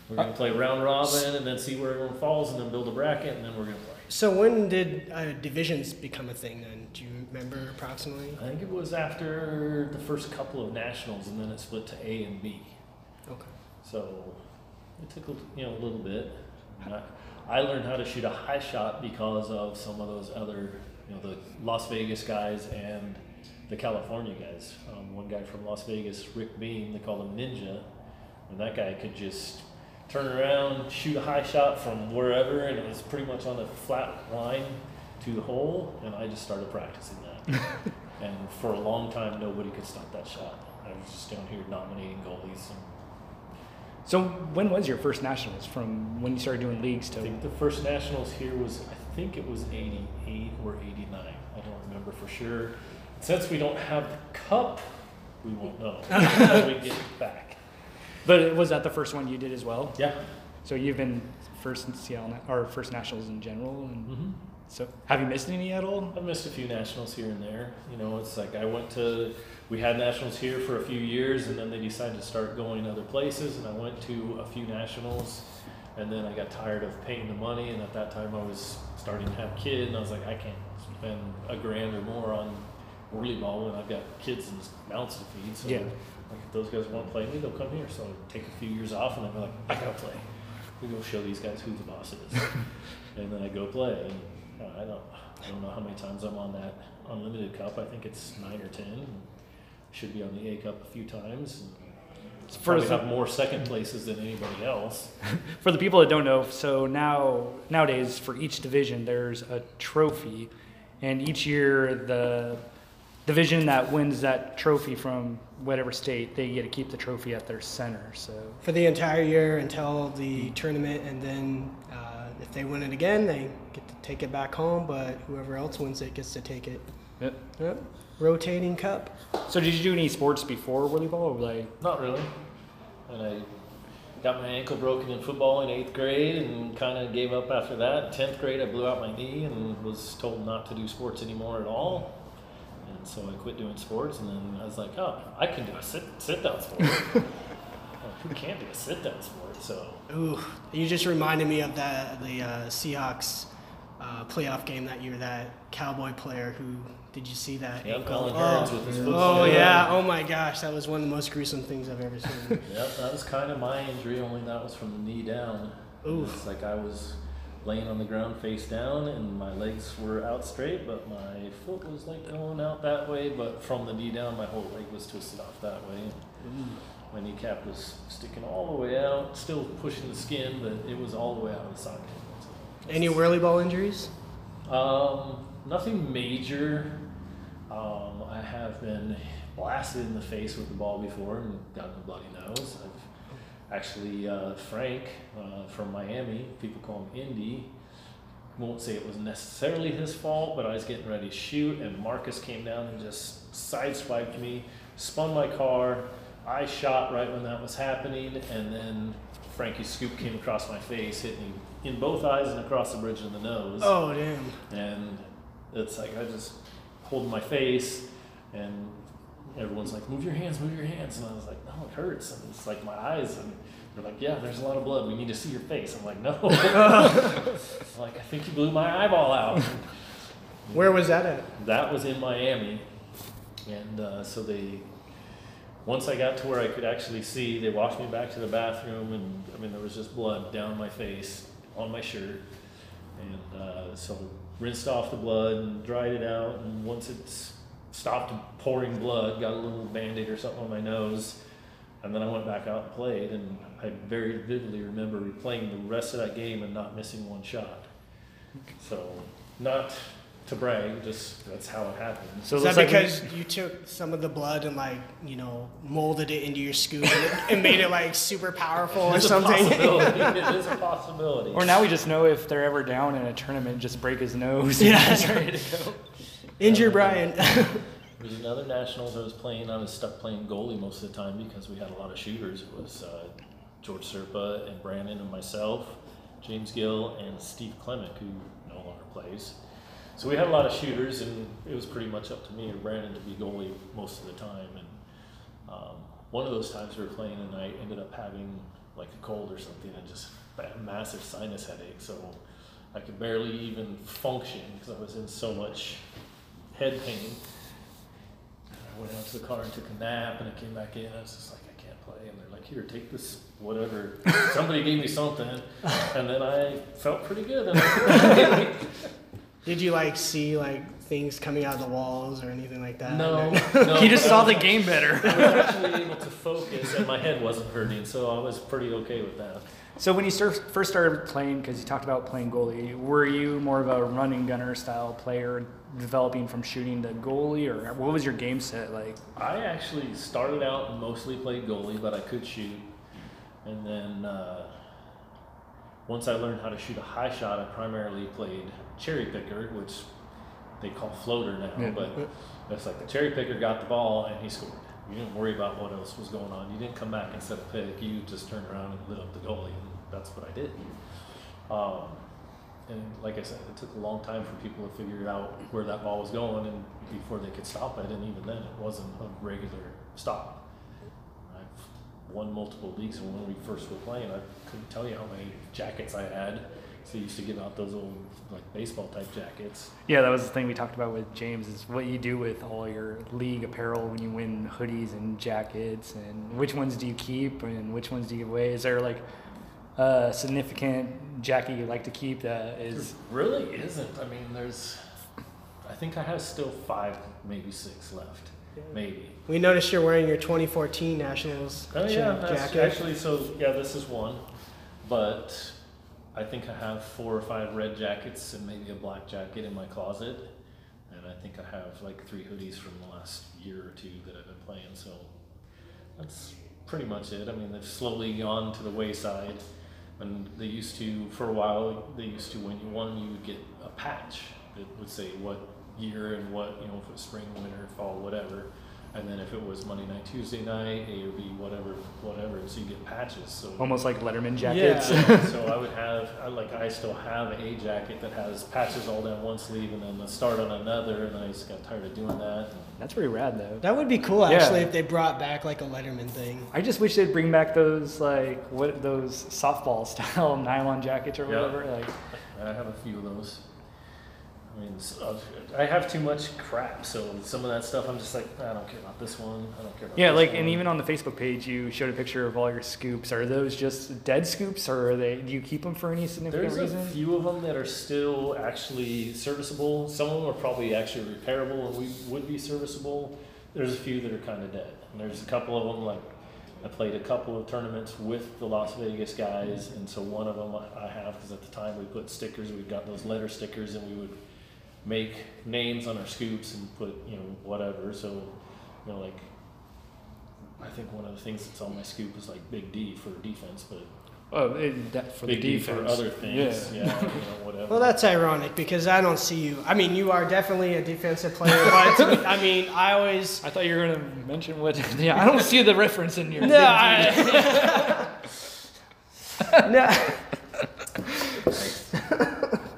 We're gonna play round robin, and then see where everyone falls, and then build a bracket, and then we're gonna play. So when did uh, divisions become a thing then? Remember approximately? I think it was after the first couple of nationals, and then it split to A and B. Okay. So it took a, you know a little bit. I, I learned how to shoot a high shot because of some of those other, you know, the Las Vegas guys and the California guys. Um, one guy from Las Vegas, Rick Beam, they called him Ninja, and that guy could just turn around, shoot a high shot from wherever, and it was pretty much on a flat line to the hole. And I just started practicing. and for a long time, nobody could stop that shot. I was just down here dominating goalies and So when was your first nationals? From when you started doing leagues I to think the first nationals here was, I think it was 88 or 89. I don't remember for sure. Since we don't have the cup, we won't know until we get it back. But was that the first one you did as well? Yeah. So you've been first in Seattle or first nationals in general, and hmm so have you missed any at all? I've missed a few nationals here and there. You know, it's like I went to, we had nationals here for a few years, and then they decided to start going other places, and I went to a few nationals, and then I got tired of paying the money, and at that time I was starting to have kids, and I was like, I can't spend a grand or more on whirly ball when I've got kids and mouths to feed. So, Yeah. like, if those guys want to play me, they'll come here. So I take a few years off, and I'm like, I gotta play. We go show these guys who the boss is, and then I go play. And uh, I don't, I don't know how many times I'm on that unlimited cup. I think it's nine or ten. Should be on the A cup a few times. For Probably the- have more second places than anybody else. For the people that don't know, so now nowadays for each division there's a trophy, and each year the division that wins that trophy from whatever state they get to keep the trophy at their center. So For the entire year until the tournament, and then uh, if they win it again, they get to take it back home. But whoever else wins it gets to take it. Yep. Yep. Rotating cup. So did you do any sports before Whirly Ball? Or like Not really. And I got my ankle broken in football in eighth grade and kind of gave up after that. Tenth grade, I blew out my knee and was told not to do sports anymore at all. And so I quit doing sports. And then I was like, oh, I can do a sit sit down sport. Like, Who can't do a sit down sport? So Ooh, you just reminded me of that the uh, Seahawks uh, playoff game that year. That Cowboy player who did you see that? yeah, ankle? Colin Hearns with his foot. Oh yeah! Oh my gosh, that was one of the most gruesome things I've ever seen. Yep, that was kind of my injury. Only that was from the knee down. Oof. It's like I was laying on the ground face down and my legs were out straight, but my foot was like going out that way. But from the knee down, my whole leg was twisted off that way. My kneecap was sticking all the way out, still pushing the skin, but it was all the way out of the socket. Any whirly ball injuries? Um, nothing major. Um, I have been blasted in the face with the ball before and gotten a bloody nose. I've actually uh, Frank uh, from Miami. People call him Indy. Won't say it was necessarily his fault, but I was getting ready to shoot, and Marcus came down and just sideswiped me, spun my car. I shot right when that was happening, and then Frankie's scoop came across my face, hit me in both eyes and across the bridge of the nose. Oh damn. And it's like I just hold my face, and everyone's like, "Move your hands, move your hands," and I was like, "No, it hurts." And it's like my eyes, and they're like, "Yeah, there's a lot of blood. We need to see your face." I'm like, "No." Like I think you blew my eyeball out. Where was that at? That was in Miami, and uh, so they. Once I got to where I could actually see, they walked me back to the bathroom, and I mean there was just blood down my face, on my shirt, and uh, so rinsed off the blood and dried it out, and once it stopped pouring blood, got a little band-aid or something on my nose, and then I went back out and played, and I very vividly remember playing the rest of that game and not missing one shot. So, not to brag, just that's how it happened. So it Is looks that like because you took some of the blood and like you know molded it into your scoop and, and made it like super powerful or something? it is a possibility. Or now we just know if they're ever down in a tournament, just break his nose. Yeah. and he's ready to go. Injure Brian. There was another nationals I was playing. I was stuck playing goalie most of the time because we had a lot of shooters. It was uh, George Serpa and Brandon and myself, James Gill and Steve Clement, who no longer plays. So we had a lot of shooters, and it was pretty much up to me and Brandon to be goalie most of the time. And um, one of those times we were playing, and I ended up having like a cold or something, and just a massive sinus headache. So I could barely even function because I was in so much head pain. I went out to the car and took a nap, and I came back in. I was just like, I can't play. And they're like, Here, take this, whatever. Somebody gave me something, and then I felt pretty good. And I, Did you like see like things coming out of the walls or anything like that? no, Or- no, He just I saw the game better. I was actually able to focus, and my head wasn't hurting, so I was pretty okay with that. So when you first started playing, because you talked about playing goalie, were you more of a running gunner style player, developing from shooting to goalie, or what was your game set like? I actually started out mostly played goalie, but I could shoot. And then uh, once I learned how to shoot a high shot, I primarily played cherry picker, which they call floater now. Yeah. But it's like the cherry picker got the ball and he scored. You didn't worry about what else was going on. You didn't come back and set a pick. You just turned around and lit up the goalie, and that's what I did. Um, and like I said, it took a long time for people to figure out where that ball was going, and before they could stop it. And even then, it wasn't a regular stop. I've won multiple leagues, and when we first were playing, I couldn't tell you how many jackets I had. So you used to give out those old like baseball type jackets. Yeah, that was the thing we talked about with James is what you do with all your league apparel when you win hoodies and jackets, and which ones do you keep and which ones do you give away? Is there like a significant jacket you like to keep that is? There really isn't. I mean, there's. I think I have still five, maybe six left. Maybe. We noticed you're wearing your 2014 Nationals Oh yeah, jacket. actually so. Yeah, this is one, but I think I have four or five red jackets and maybe a black jacket in my closet, and I think I have like three hoodies from the last year or two that I've been playing. So that's pretty much it. I mean, they've slowly gone to the wayside. When they used to, for a while, they used to when you won, you would get a patch that would say what year and what you know if spring, winter, fall, whatever. And then if it was Monday night, Tuesday night, A or B, whatever, whatever, so you get patches. So Almost like Letterman jackets. Yeah. so I would have, I, like, I still have a jacket that has patches all down one sleeve and then a start on another, and I just got tired of doing that. That's pretty rad though. That would be cool Yeah. actually if they brought back like a Letterman thing. I just wish they'd bring back those like what those softball style nylon jackets or Yeah. whatever. Like I have a few of those. I mean, s- uh, I have too much crap, so some of that stuff I'm just like, I don't care about this one. I don't care about Yeah, this like, one. and even on the Facebook page, you showed a picture of all your scoops. Are those just dead scoops, or are they? Do you keep them for any significant There's a few of them that are still actually serviceable. Some of them are probably actually repairable and we would be serviceable. There's a few that are kind of dead. And there's a couple of them, like I played a couple of tournaments with the Las Vegas guys, and so one of them I I have because at the time we put stickers, we got those letter stickers, and we would make names on our scoops and put you know whatever. So you know like. I think one of the things that's on my scoop is like Big D for defense, but Oh, it, that, for Big the D for other things. Yeah. Yeah, you know, whatever. Well, that's ironic because I don't see you. I mean, you are definitely a defensive player, but I mean, I always. I thought you were gonna mention what. Yeah, I don't see the reference in your. No, I, no.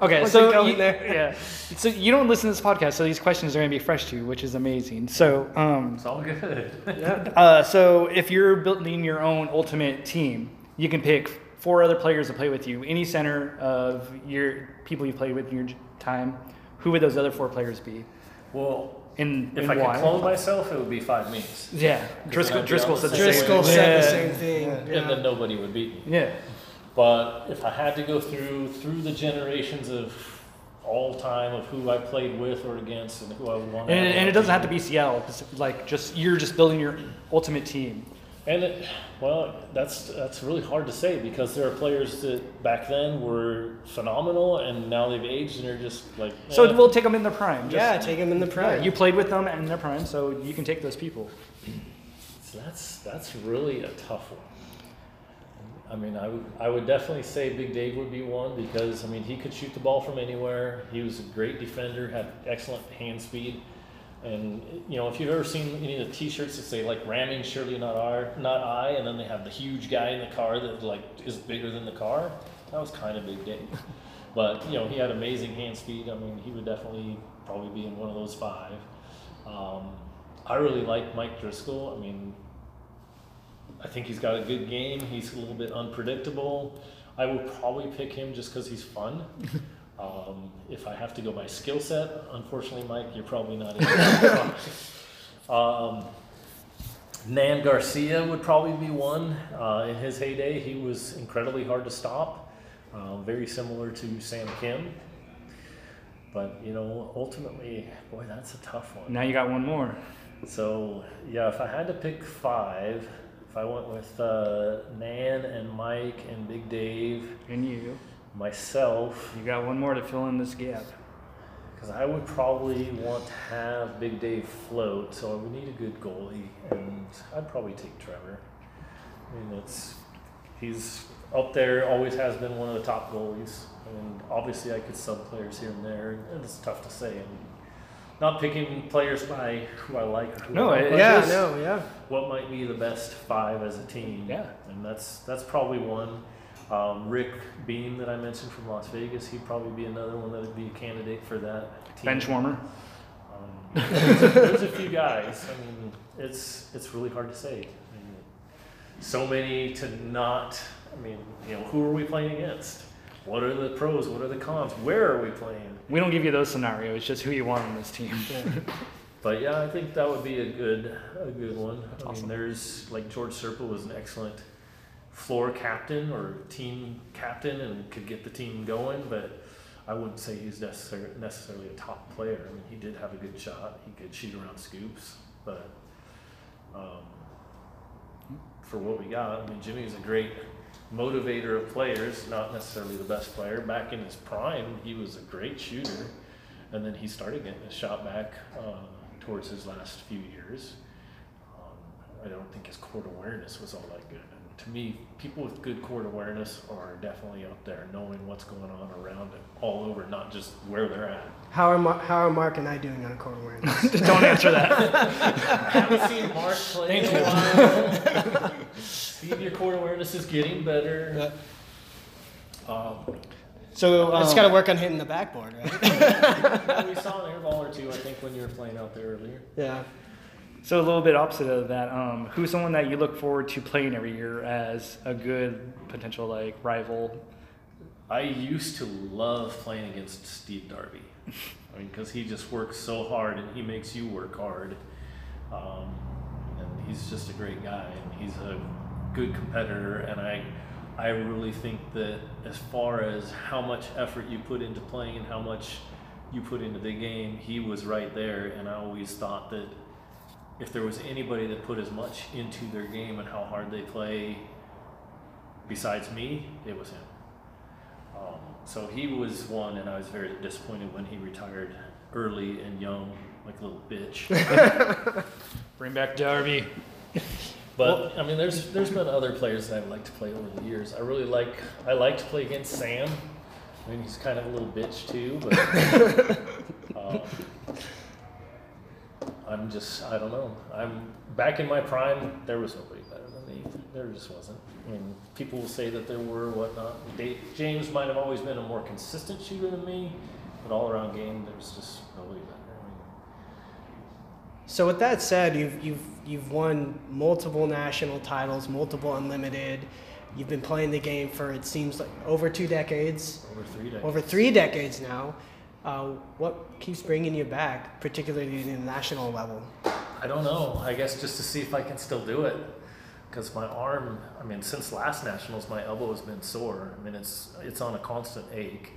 Okay, What's so you, there? yeah, so you don't listen to this podcast, so these questions are gonna be fresh to you, which is amazing. So, um, It's all good. uh, so if you're building your own ultimate team, you can pick four other players to play with you, any center of your people you played with in your time. Who would those other four players be? well, In, if in I could why? clone myself, it would be five me's. yeah, Driscoll. Driscoll said the the same same. Driscoll thing. said the same thing. And yeah. then nobody would beat me. Yeah. But if I had to go through through the generations of all time of who I played with or against and who I wanted. And, and it doesn't have to be Seattle. It's like just you're just building your ultimate team. And it, well, that's that's really hard to say because there are players that back then were phenomenal and now they've aged and they're just like. So eh. we'll take them in their prime. Just- yeah, take them in the Yeah, prime. you played with them in their prime, so you can take those people. So that's that's really a tough one. I mean, I would I would definitely say Big Dave would be one because I mean he could shoot the ball from anywhere. He was a great defender, had excellent hand speed, and you know if you've ever seen any of the T-shirts that say like "Ramming Surely Not I," not I, and then they have the huge guy in the car that like is bigger than the car. That was kind of Big Dave, but you know he had amazing hand speed. I mean, he would definitely probably be in one of those five. Um, I really like Mike Driscoll. I mean, I think he's got a good game. He's a little bit unpredictable. I would probably pick him just because he's fun. Um, if I have to go by skill set, unfortunately, Mike, you're probably not in. um, Nan Garcia would probably be one. Uh, in his heyday, he was incredibly hard to stop, uh, very similar to Sam Kim. But you know, ultimately, boy, that's a tough one. Now you got one more. So yeah, if I had to pick five, I went with uh, Nan and Mike and Big Dave, And you. myself, You got one more to fill in this gap. because I would probably want to have Big Dave float, so I would need a good goalie, and I'd probably take Trevor. I mean, it's he's up there, always has been one of the top goalies. I mean, obviously I could sub players here and there, and it's tough to say. I mean, not picking players by who I like or who No, I like. yeah, no, yeah. what might be the best five as a team. Yeah. And that's that's probably one. Um, Rick Beam that I mentioned from Las Vegas, he'd probably be another one that would be a candidate for that team. Bench warmer. Um, there's, a, there's a few guys. I mean, it's it's really hard to say. I mean, so many to not. I mean, you know, who are we playing against? What are the pros? What are the cons? Where are we playing? We don't give you those scenarios, just who you want on this team. But yeah, I think that would be a good a good one. I awesome. mean, there's like George Serpa was an excellent floor captain or team captain and could get the team going, but I wouldn't say he's necessar- necessarily a top player. I mean, he did have a good shot. He could shoot around scoops, but um, for what we got, I mean, Jimmy was a great motivator of players, not necessarily the best player. Back in his prime, he was a great shooter, and then he started getting his shot back uh, towards his last few years. Um, I don't think his court awareness was all that good. And to me, people with good court awareness are definitely up there, knowing what's going on around it, all over, not just where they're at. How are Mar- how are Mark and I doing on a court awareness? don't answer that. I haven't seen Mark play in a while. Steve, your court awareness is getting better. Um, So Um, it's got to work on hitting the backboard, right? we saw an air ball or two, I think, when you were playing out there earlier. yeah. So a little bit opposite of that. Um, who's someone that you look forward to playing every year as a good potential like rival? I used to love playing against Steve Darby. I mean, because he just works so hard and he makes you work hard. Um, and he's just a great guy and he's a good competitor. And I, I really think that as far as how much effort you put into playing and how much you put into the game, he was right there. And I always thought that if there was anybody that put as much into their game and how hard they play, besides me, it was him. Um, so he was one, and I was very disappointed when he retired early and young, like a little bitch. Bring back Darby. But I mean, there's there's been other players that I've liked to play over the years. I really like I like to play against Sam. I mean, he's kind of a little bitch too, but um, I'm just I don't know. I'm back in my prime. There was nobody better than me. There just wasn't. I mean, people will say that there were whatnot. Dave, James might have always been a more consistent shooter than me, but all around game, there's just nobody better. I mean, So with that said, you've you've you've won multiple national titles, multiple unlimited. You've been playing the game for it seems like over two decades, over three days. over three decades now. Uh, what keeps bringing you back, particularly in the national level? I don't know. I guess just to see if I can still do it. Because my arm, I mean, since last nationals, my elbow has been sore. I mean, it's it's on a constant ache.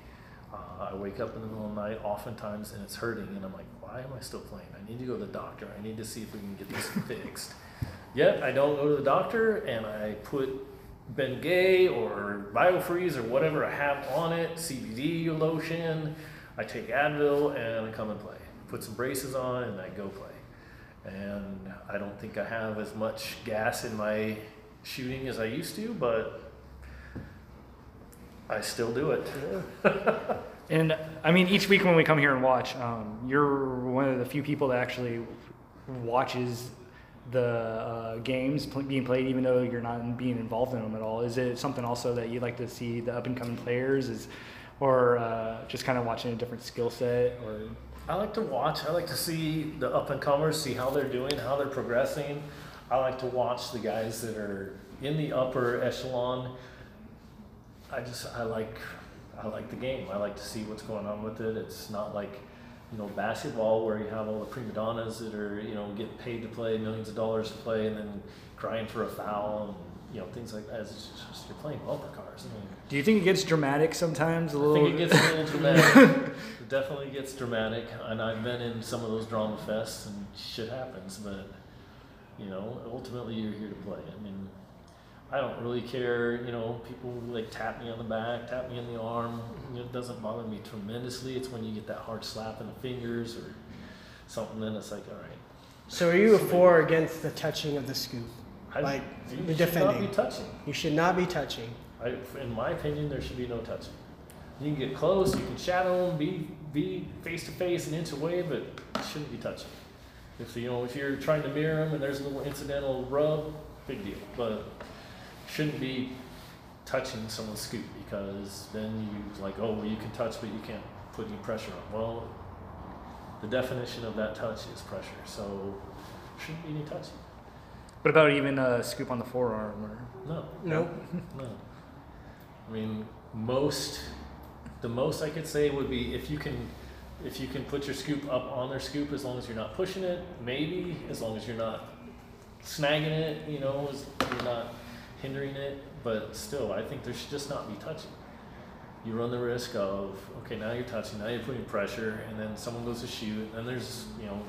Uh, I wake up in the middle of the night oftentimes and it's hurting, and I'm like, why am I still playing? I need to go to the doctor. I need to see if we can get this fixed. Yet I don't go to the doctor, and I put Bengay or BioFreeze or whatever I have on it, CBD lotion. I take Advil and I come and play. Put some braces on and I go play and I don't think I have as much gas in my shooting as I used to, but I still do it. And I mean, each week when we come here and watch, um, you're one of the few people that actually watches the uh, games pl- being played, even though you're not being involved in them at all. Is it something also that you'd like to see the up and coming players, is, or uh, just kind of watching a different skill set, or I like to watch. I like to see the up and comers, see how they're doing, how they're progressing. I like to watch the guys that are in the upper echelon. I just I like I like the game. I like to see what's going on with it. It's not like you know basketball where you have all the prima donnas that are you know getting paid to play millions of dollars to play and then crying for a foul and you know things like that. It's just you're playing bumper cars. I mean, do you think it gets dramatic sometimes? A I little. I think it gets a little dramatic. it definitely gets dramatic, and I've been in some of those drama fests, and shit happens. But you know, ultimately, you're here to play. I mean, I don't really care. You know, people like tap me on the back, tap me in the arm. You know, it doesn't bother me tremendously. It's when you get that hard slap in the fingers or something. Then it's like, all right. So are you a for or against the touching of the scoop? I, Like, you the should not be touching. You should not be touching. I, in my opinion, there should be no touching. You can get close, you can shadow them, be be face to face, an inch away, but shouldn't be touching. If you know if you're trying to mirror them and there's a little incidental rub, big deal. But shouldn't be touching someone's scoop because then you like oh well you can touch but you can't put any pressure on. Well, the definition of that touch is pressure, so shouldn't be any touching. What about even a scoop on the forearm? Or No. No. No. I mean, most, the most I could say would be if you can, if you can put your scoop up on their scoop as long as you're not pushing it, maybe, as long as you're not snagging it, you know, as you're not hindering it, but still, I think there should just not be touching. You run the risk of, okay, now you're touching, now you're putting pressure, and then someone goes to shoot, and there's, you know,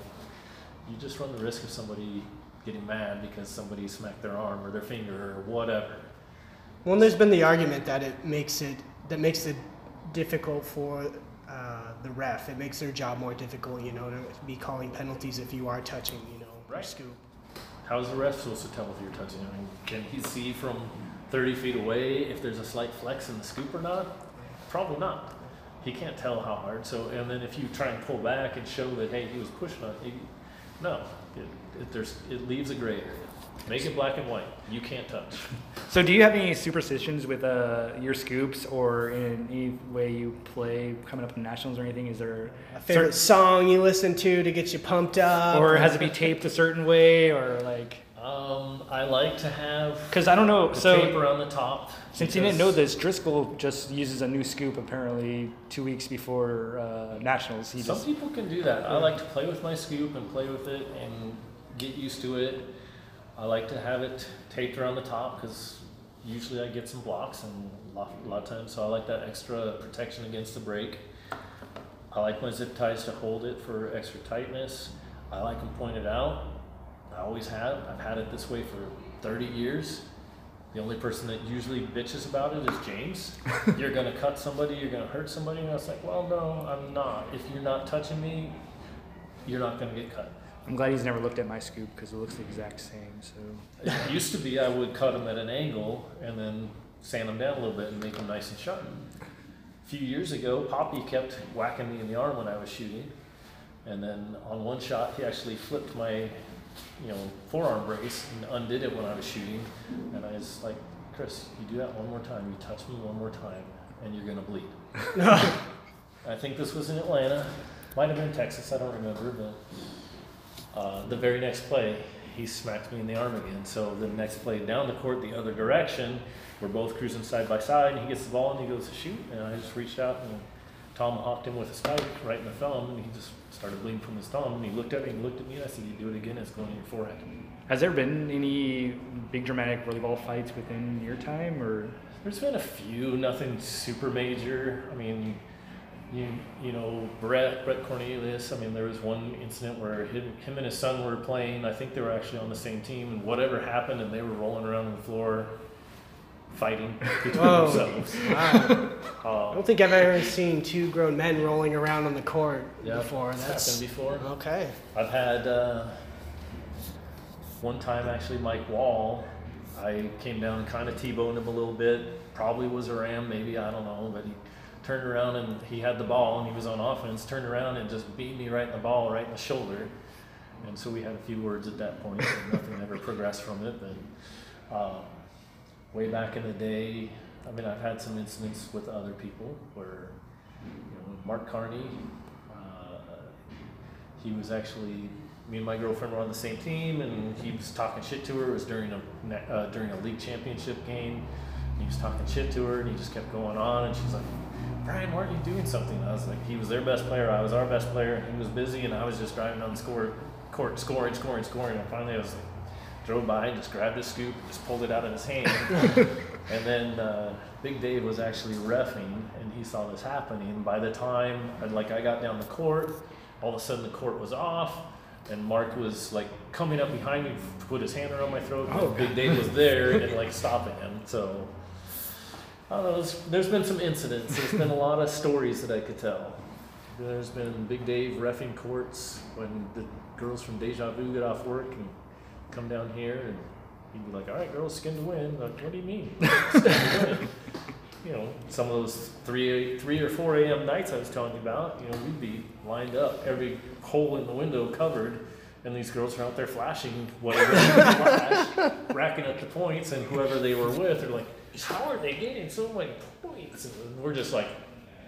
you just run the risk of somebody getting mad because somebody smacked their arm or their finger or whatever. Well, there's been the argument that it makes it that makes it difficult for uh, the ref. It makes their job more difficult, you know, to be calling penalties if you are touching, you know, Right. scoop. How's the ref supposed to tell if you're touching? I mean, can he see from 30 feet away if there's a slight flex in the scoop or not? Probably not. He can't tell how hard. So, and then if you try and pull back and show that hey, he was pushing on, he, no, it, it, there's it leaves a gray area. Make it black and white. You can't touch. So, do you have any superstitions with uh, your scoops, or in any way you play coming up in the nationals or anything? Is there A favorite song you listen to to get you pumped up? or has it be taped a certain way, or like? Um, I like to have Because I don't know. the So tape around the top. Since you didn't know this, Driscoll just uses a new scoop apparently two weeks before uh, nationals. He Some just people can do that. I like to play with my scoop and play with it and get used to it. I like to have it taped around the top because usually I get some blocks and a lot, a lot of times, so I like that extra protection against the break. I like my zip ties to hold it for extra tightness. I like them pointed out. I always have. I've had it this way for 30 years. The only person that usually bitches about it is James. you're gonna cut somebody, you're gonna hurt somebody, and I was like, well, no, I'm not. If you're not touching me, you're not gonna get cut. I'm glad he's never looked at my scoop because it looks the exact same. So It used to be I would cut them at an angle and then sand them down a little bit and make them nice and sharp. A few years ago, Poppy kept whacking me in the arm when I was shooting, and then on one shot, he actually flipped my, you know, forearm brace and undid it when I was shooting, and I was like, Chris, you do that one more time, you touch me one more time, and you're gonna bleed. I think this was in Atlanta, might have been Texas, I don't remember, but uh, the very next play, he smacked me in the arm again. So the next play down the court, the other direction, we're both cruising side by side, and he gets the ball and he goes to shoot, and I just reached out and tomahawked him with a spike right in the thumb, and he just started bleeding from his thumb. And he looked at me and looked at me, and I said, "You do it again, it's going in your forehead." has there been any big dramatic whirly ball fights within your time, or There's been a few, nothing super major. I mean, you you know Brett Brett Cornelius. I mean, there was one incident where him, him and his son were playing. I think they were actually on the same team, and whatever happened, and they were rolling around on the floor, fighting between Whoa. themselves. Wow. I Uh, don't think I've ever seen two grown men rolling around on the court yeah, before. it's That's happened before. okay. I've had uh, one time actually Mike Wall. I came down and kind of T-boned him a little bit. Probably was a ram, maybe I don't know, but he turned around and he had the ball and he was on offense. Turned around and just beat me right in the ball, right in the shoulder. And so we had a few words at that point. And nothing ever progressed from it. But um, way back in the day, I mean, I've had some incidents with other people where, you know, Mark Carney. Uh, he was actually me and my girlfriend were on the same team, and he was talking shit to her. It was during a uh, during a league championship game. He was talking shit to her, and he just kept going on. And she's like, "Brian, why aren't you doing something?" I was like, "He was their best player. I was our best player. He was busy, and I was just driving on the score court, scoring, scoring, scoring." And finally, I was like, drove by and just grabbed his scoop, and just pulled it out of his hand. and then uh, Big Dave was actually refing, and he saw this happening. By the time, like, I got down the court, all of a sudden the court was off, and Mark was like coming up behind me, to put his hand around my throat. Oh, Big Dave was there and like stopping him. So I don't know. There's, there's been some incidents. There's been a lot of stories that I could tell. There's been Big Dave refing courts when the girls from Deja Vu get off work and come down here and he'd be like, "All right, girls, skin to win." Like, what do you mean? Skin to win? You know, some of those three, three or four a.m. nights I was telling you about. You know, we'd be lined up, every hole in the window covered, and these girls are out there flashing whatever they flash, racking up the points, and whoever they were with are like, "How are they getting so many points?" And we're just like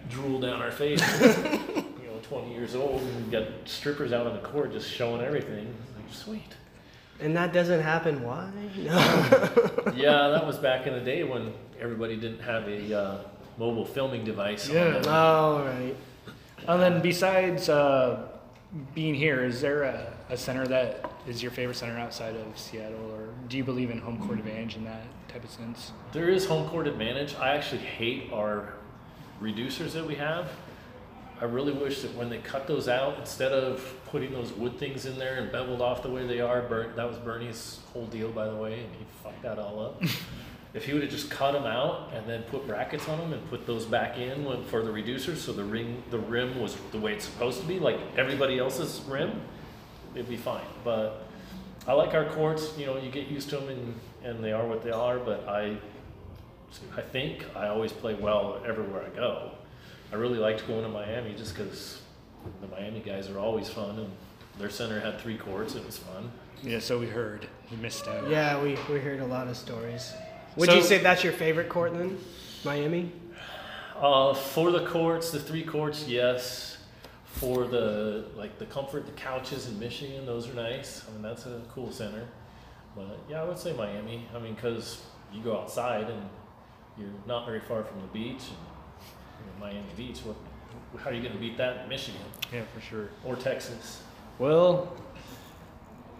drool down our face. you know, 20 years old, and we got strippers out on the court just showing everything. Like, sweet. And that doesn't happen. Why? No. yeah, that was back in the day when everybody didn't have a uh, mobile filming device. on Yeah. them. All right. and then besides uh, being here, is there a, a center that is your favorite center outside of Seattle, or do you believe in home court advantage in that type of sense? There is home court advantage. I actually hate our reducers that we have. I really wish that when they cut those out, instead of putting those wood things in there and beveled off the way they are, that was Bernie's whole deal, by the way, and he fucked that all up. if he would have just cut them out and then put brackets on them and put those back in when, for the reducers, so the ring, the rim was the way it's supposed to be, like everybody else's rim, it'd be fine. But I like our courts. You know, you get used to them and, and they are what they are. But I, I think I always play well everywhere I go. I really liked going to Miami just because the Miami guys are always fun and their center had three courts. It was fun. Yeah, so we heard. You missed out. Yeah, we, we heard a lot of stories. Would you say that's your favorite court then? Miami? Uh, for the courts, the three courts, yes. For the like the comfort, the couches in Michigan, those are nice. I mean, that's a cool center. But yeah, I would say Miami. I mean, because you go outside and you're not very far from the beach, and you know, Miami Beach. What? How are you going to beat that in Michigan Yeah, for sure. or Texas? Well,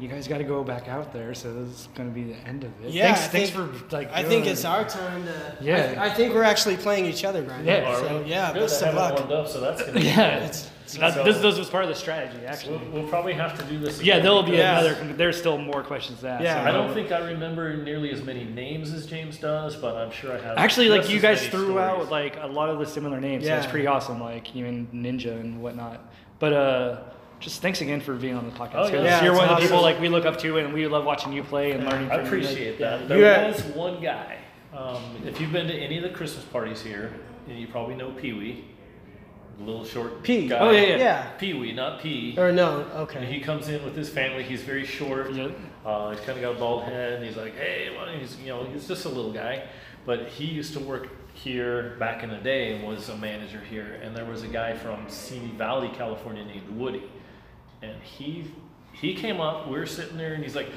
you guys got to go back out there, so this is going to be the end of it. Yeah, thanks, I thanks think- for like. I think it's our time to. Yeah. I, I think we're actually playing each other right Yeah. So we? yeah, Good, best I of luck. warmed up, so that's going to be Yeah, good. It's, it's That, So- this, this was part of the strategy, actually. We'll, we'll probably have to do this. Yeah, there'll be another. There's still more questions to ask. Yeah. so- I don't think I remember nearly as many names as James does, but I'm sure I have. Actually, like you guys threw stories. out like a lot of the similar names, so it's pretty awesome. Like even Ninja and whatnot. But uh, just thanks again for being on the podcast. Oh, yeah. 'cause Yeah, you're it's one of the people like we look up to, and we love watching you play and learning. I from you. appreciate Like, that. There You was one guy. Um, if you've been to any of the Christmas parties here, and you probably know Pee Wee, little short P. guy. Oh, yeah, yeah. Yeah. Pee Wee, not P. Or no, And okay. he comes in with his family. He's very short. Yep. Uh, he's kind of got a bald head. And he's like, hey, why he's you know he's just a little guy, but he used to work here back in the day and was a manager here. And there was a guy from Simi Valley, California, named Woody, and he he came up. We are sitting there, and he's like,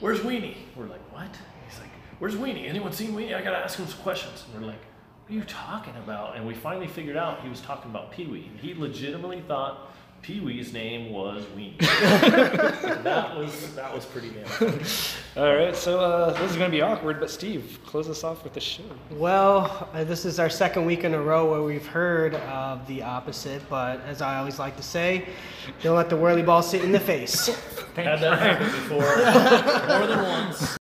"Where's Weenie?" We're like, "What?" He's like, "Where's Weenie? Anyone seen Weenie? I gotta ask him some questions." And we're like. What are you talking about? And we finally figured out he was talking about Pee Wee. He legitimately thought Pee Wee's name was Weenie. that was that was pretty damn. All right, so uh, this is gonna be awkward, but Steve, close us off with the show. Well, uh, this is our second week in a row where we've heard of the opposite, but as I always like to say, don't let the whirly ball sit in the face. Had that happen before more than once.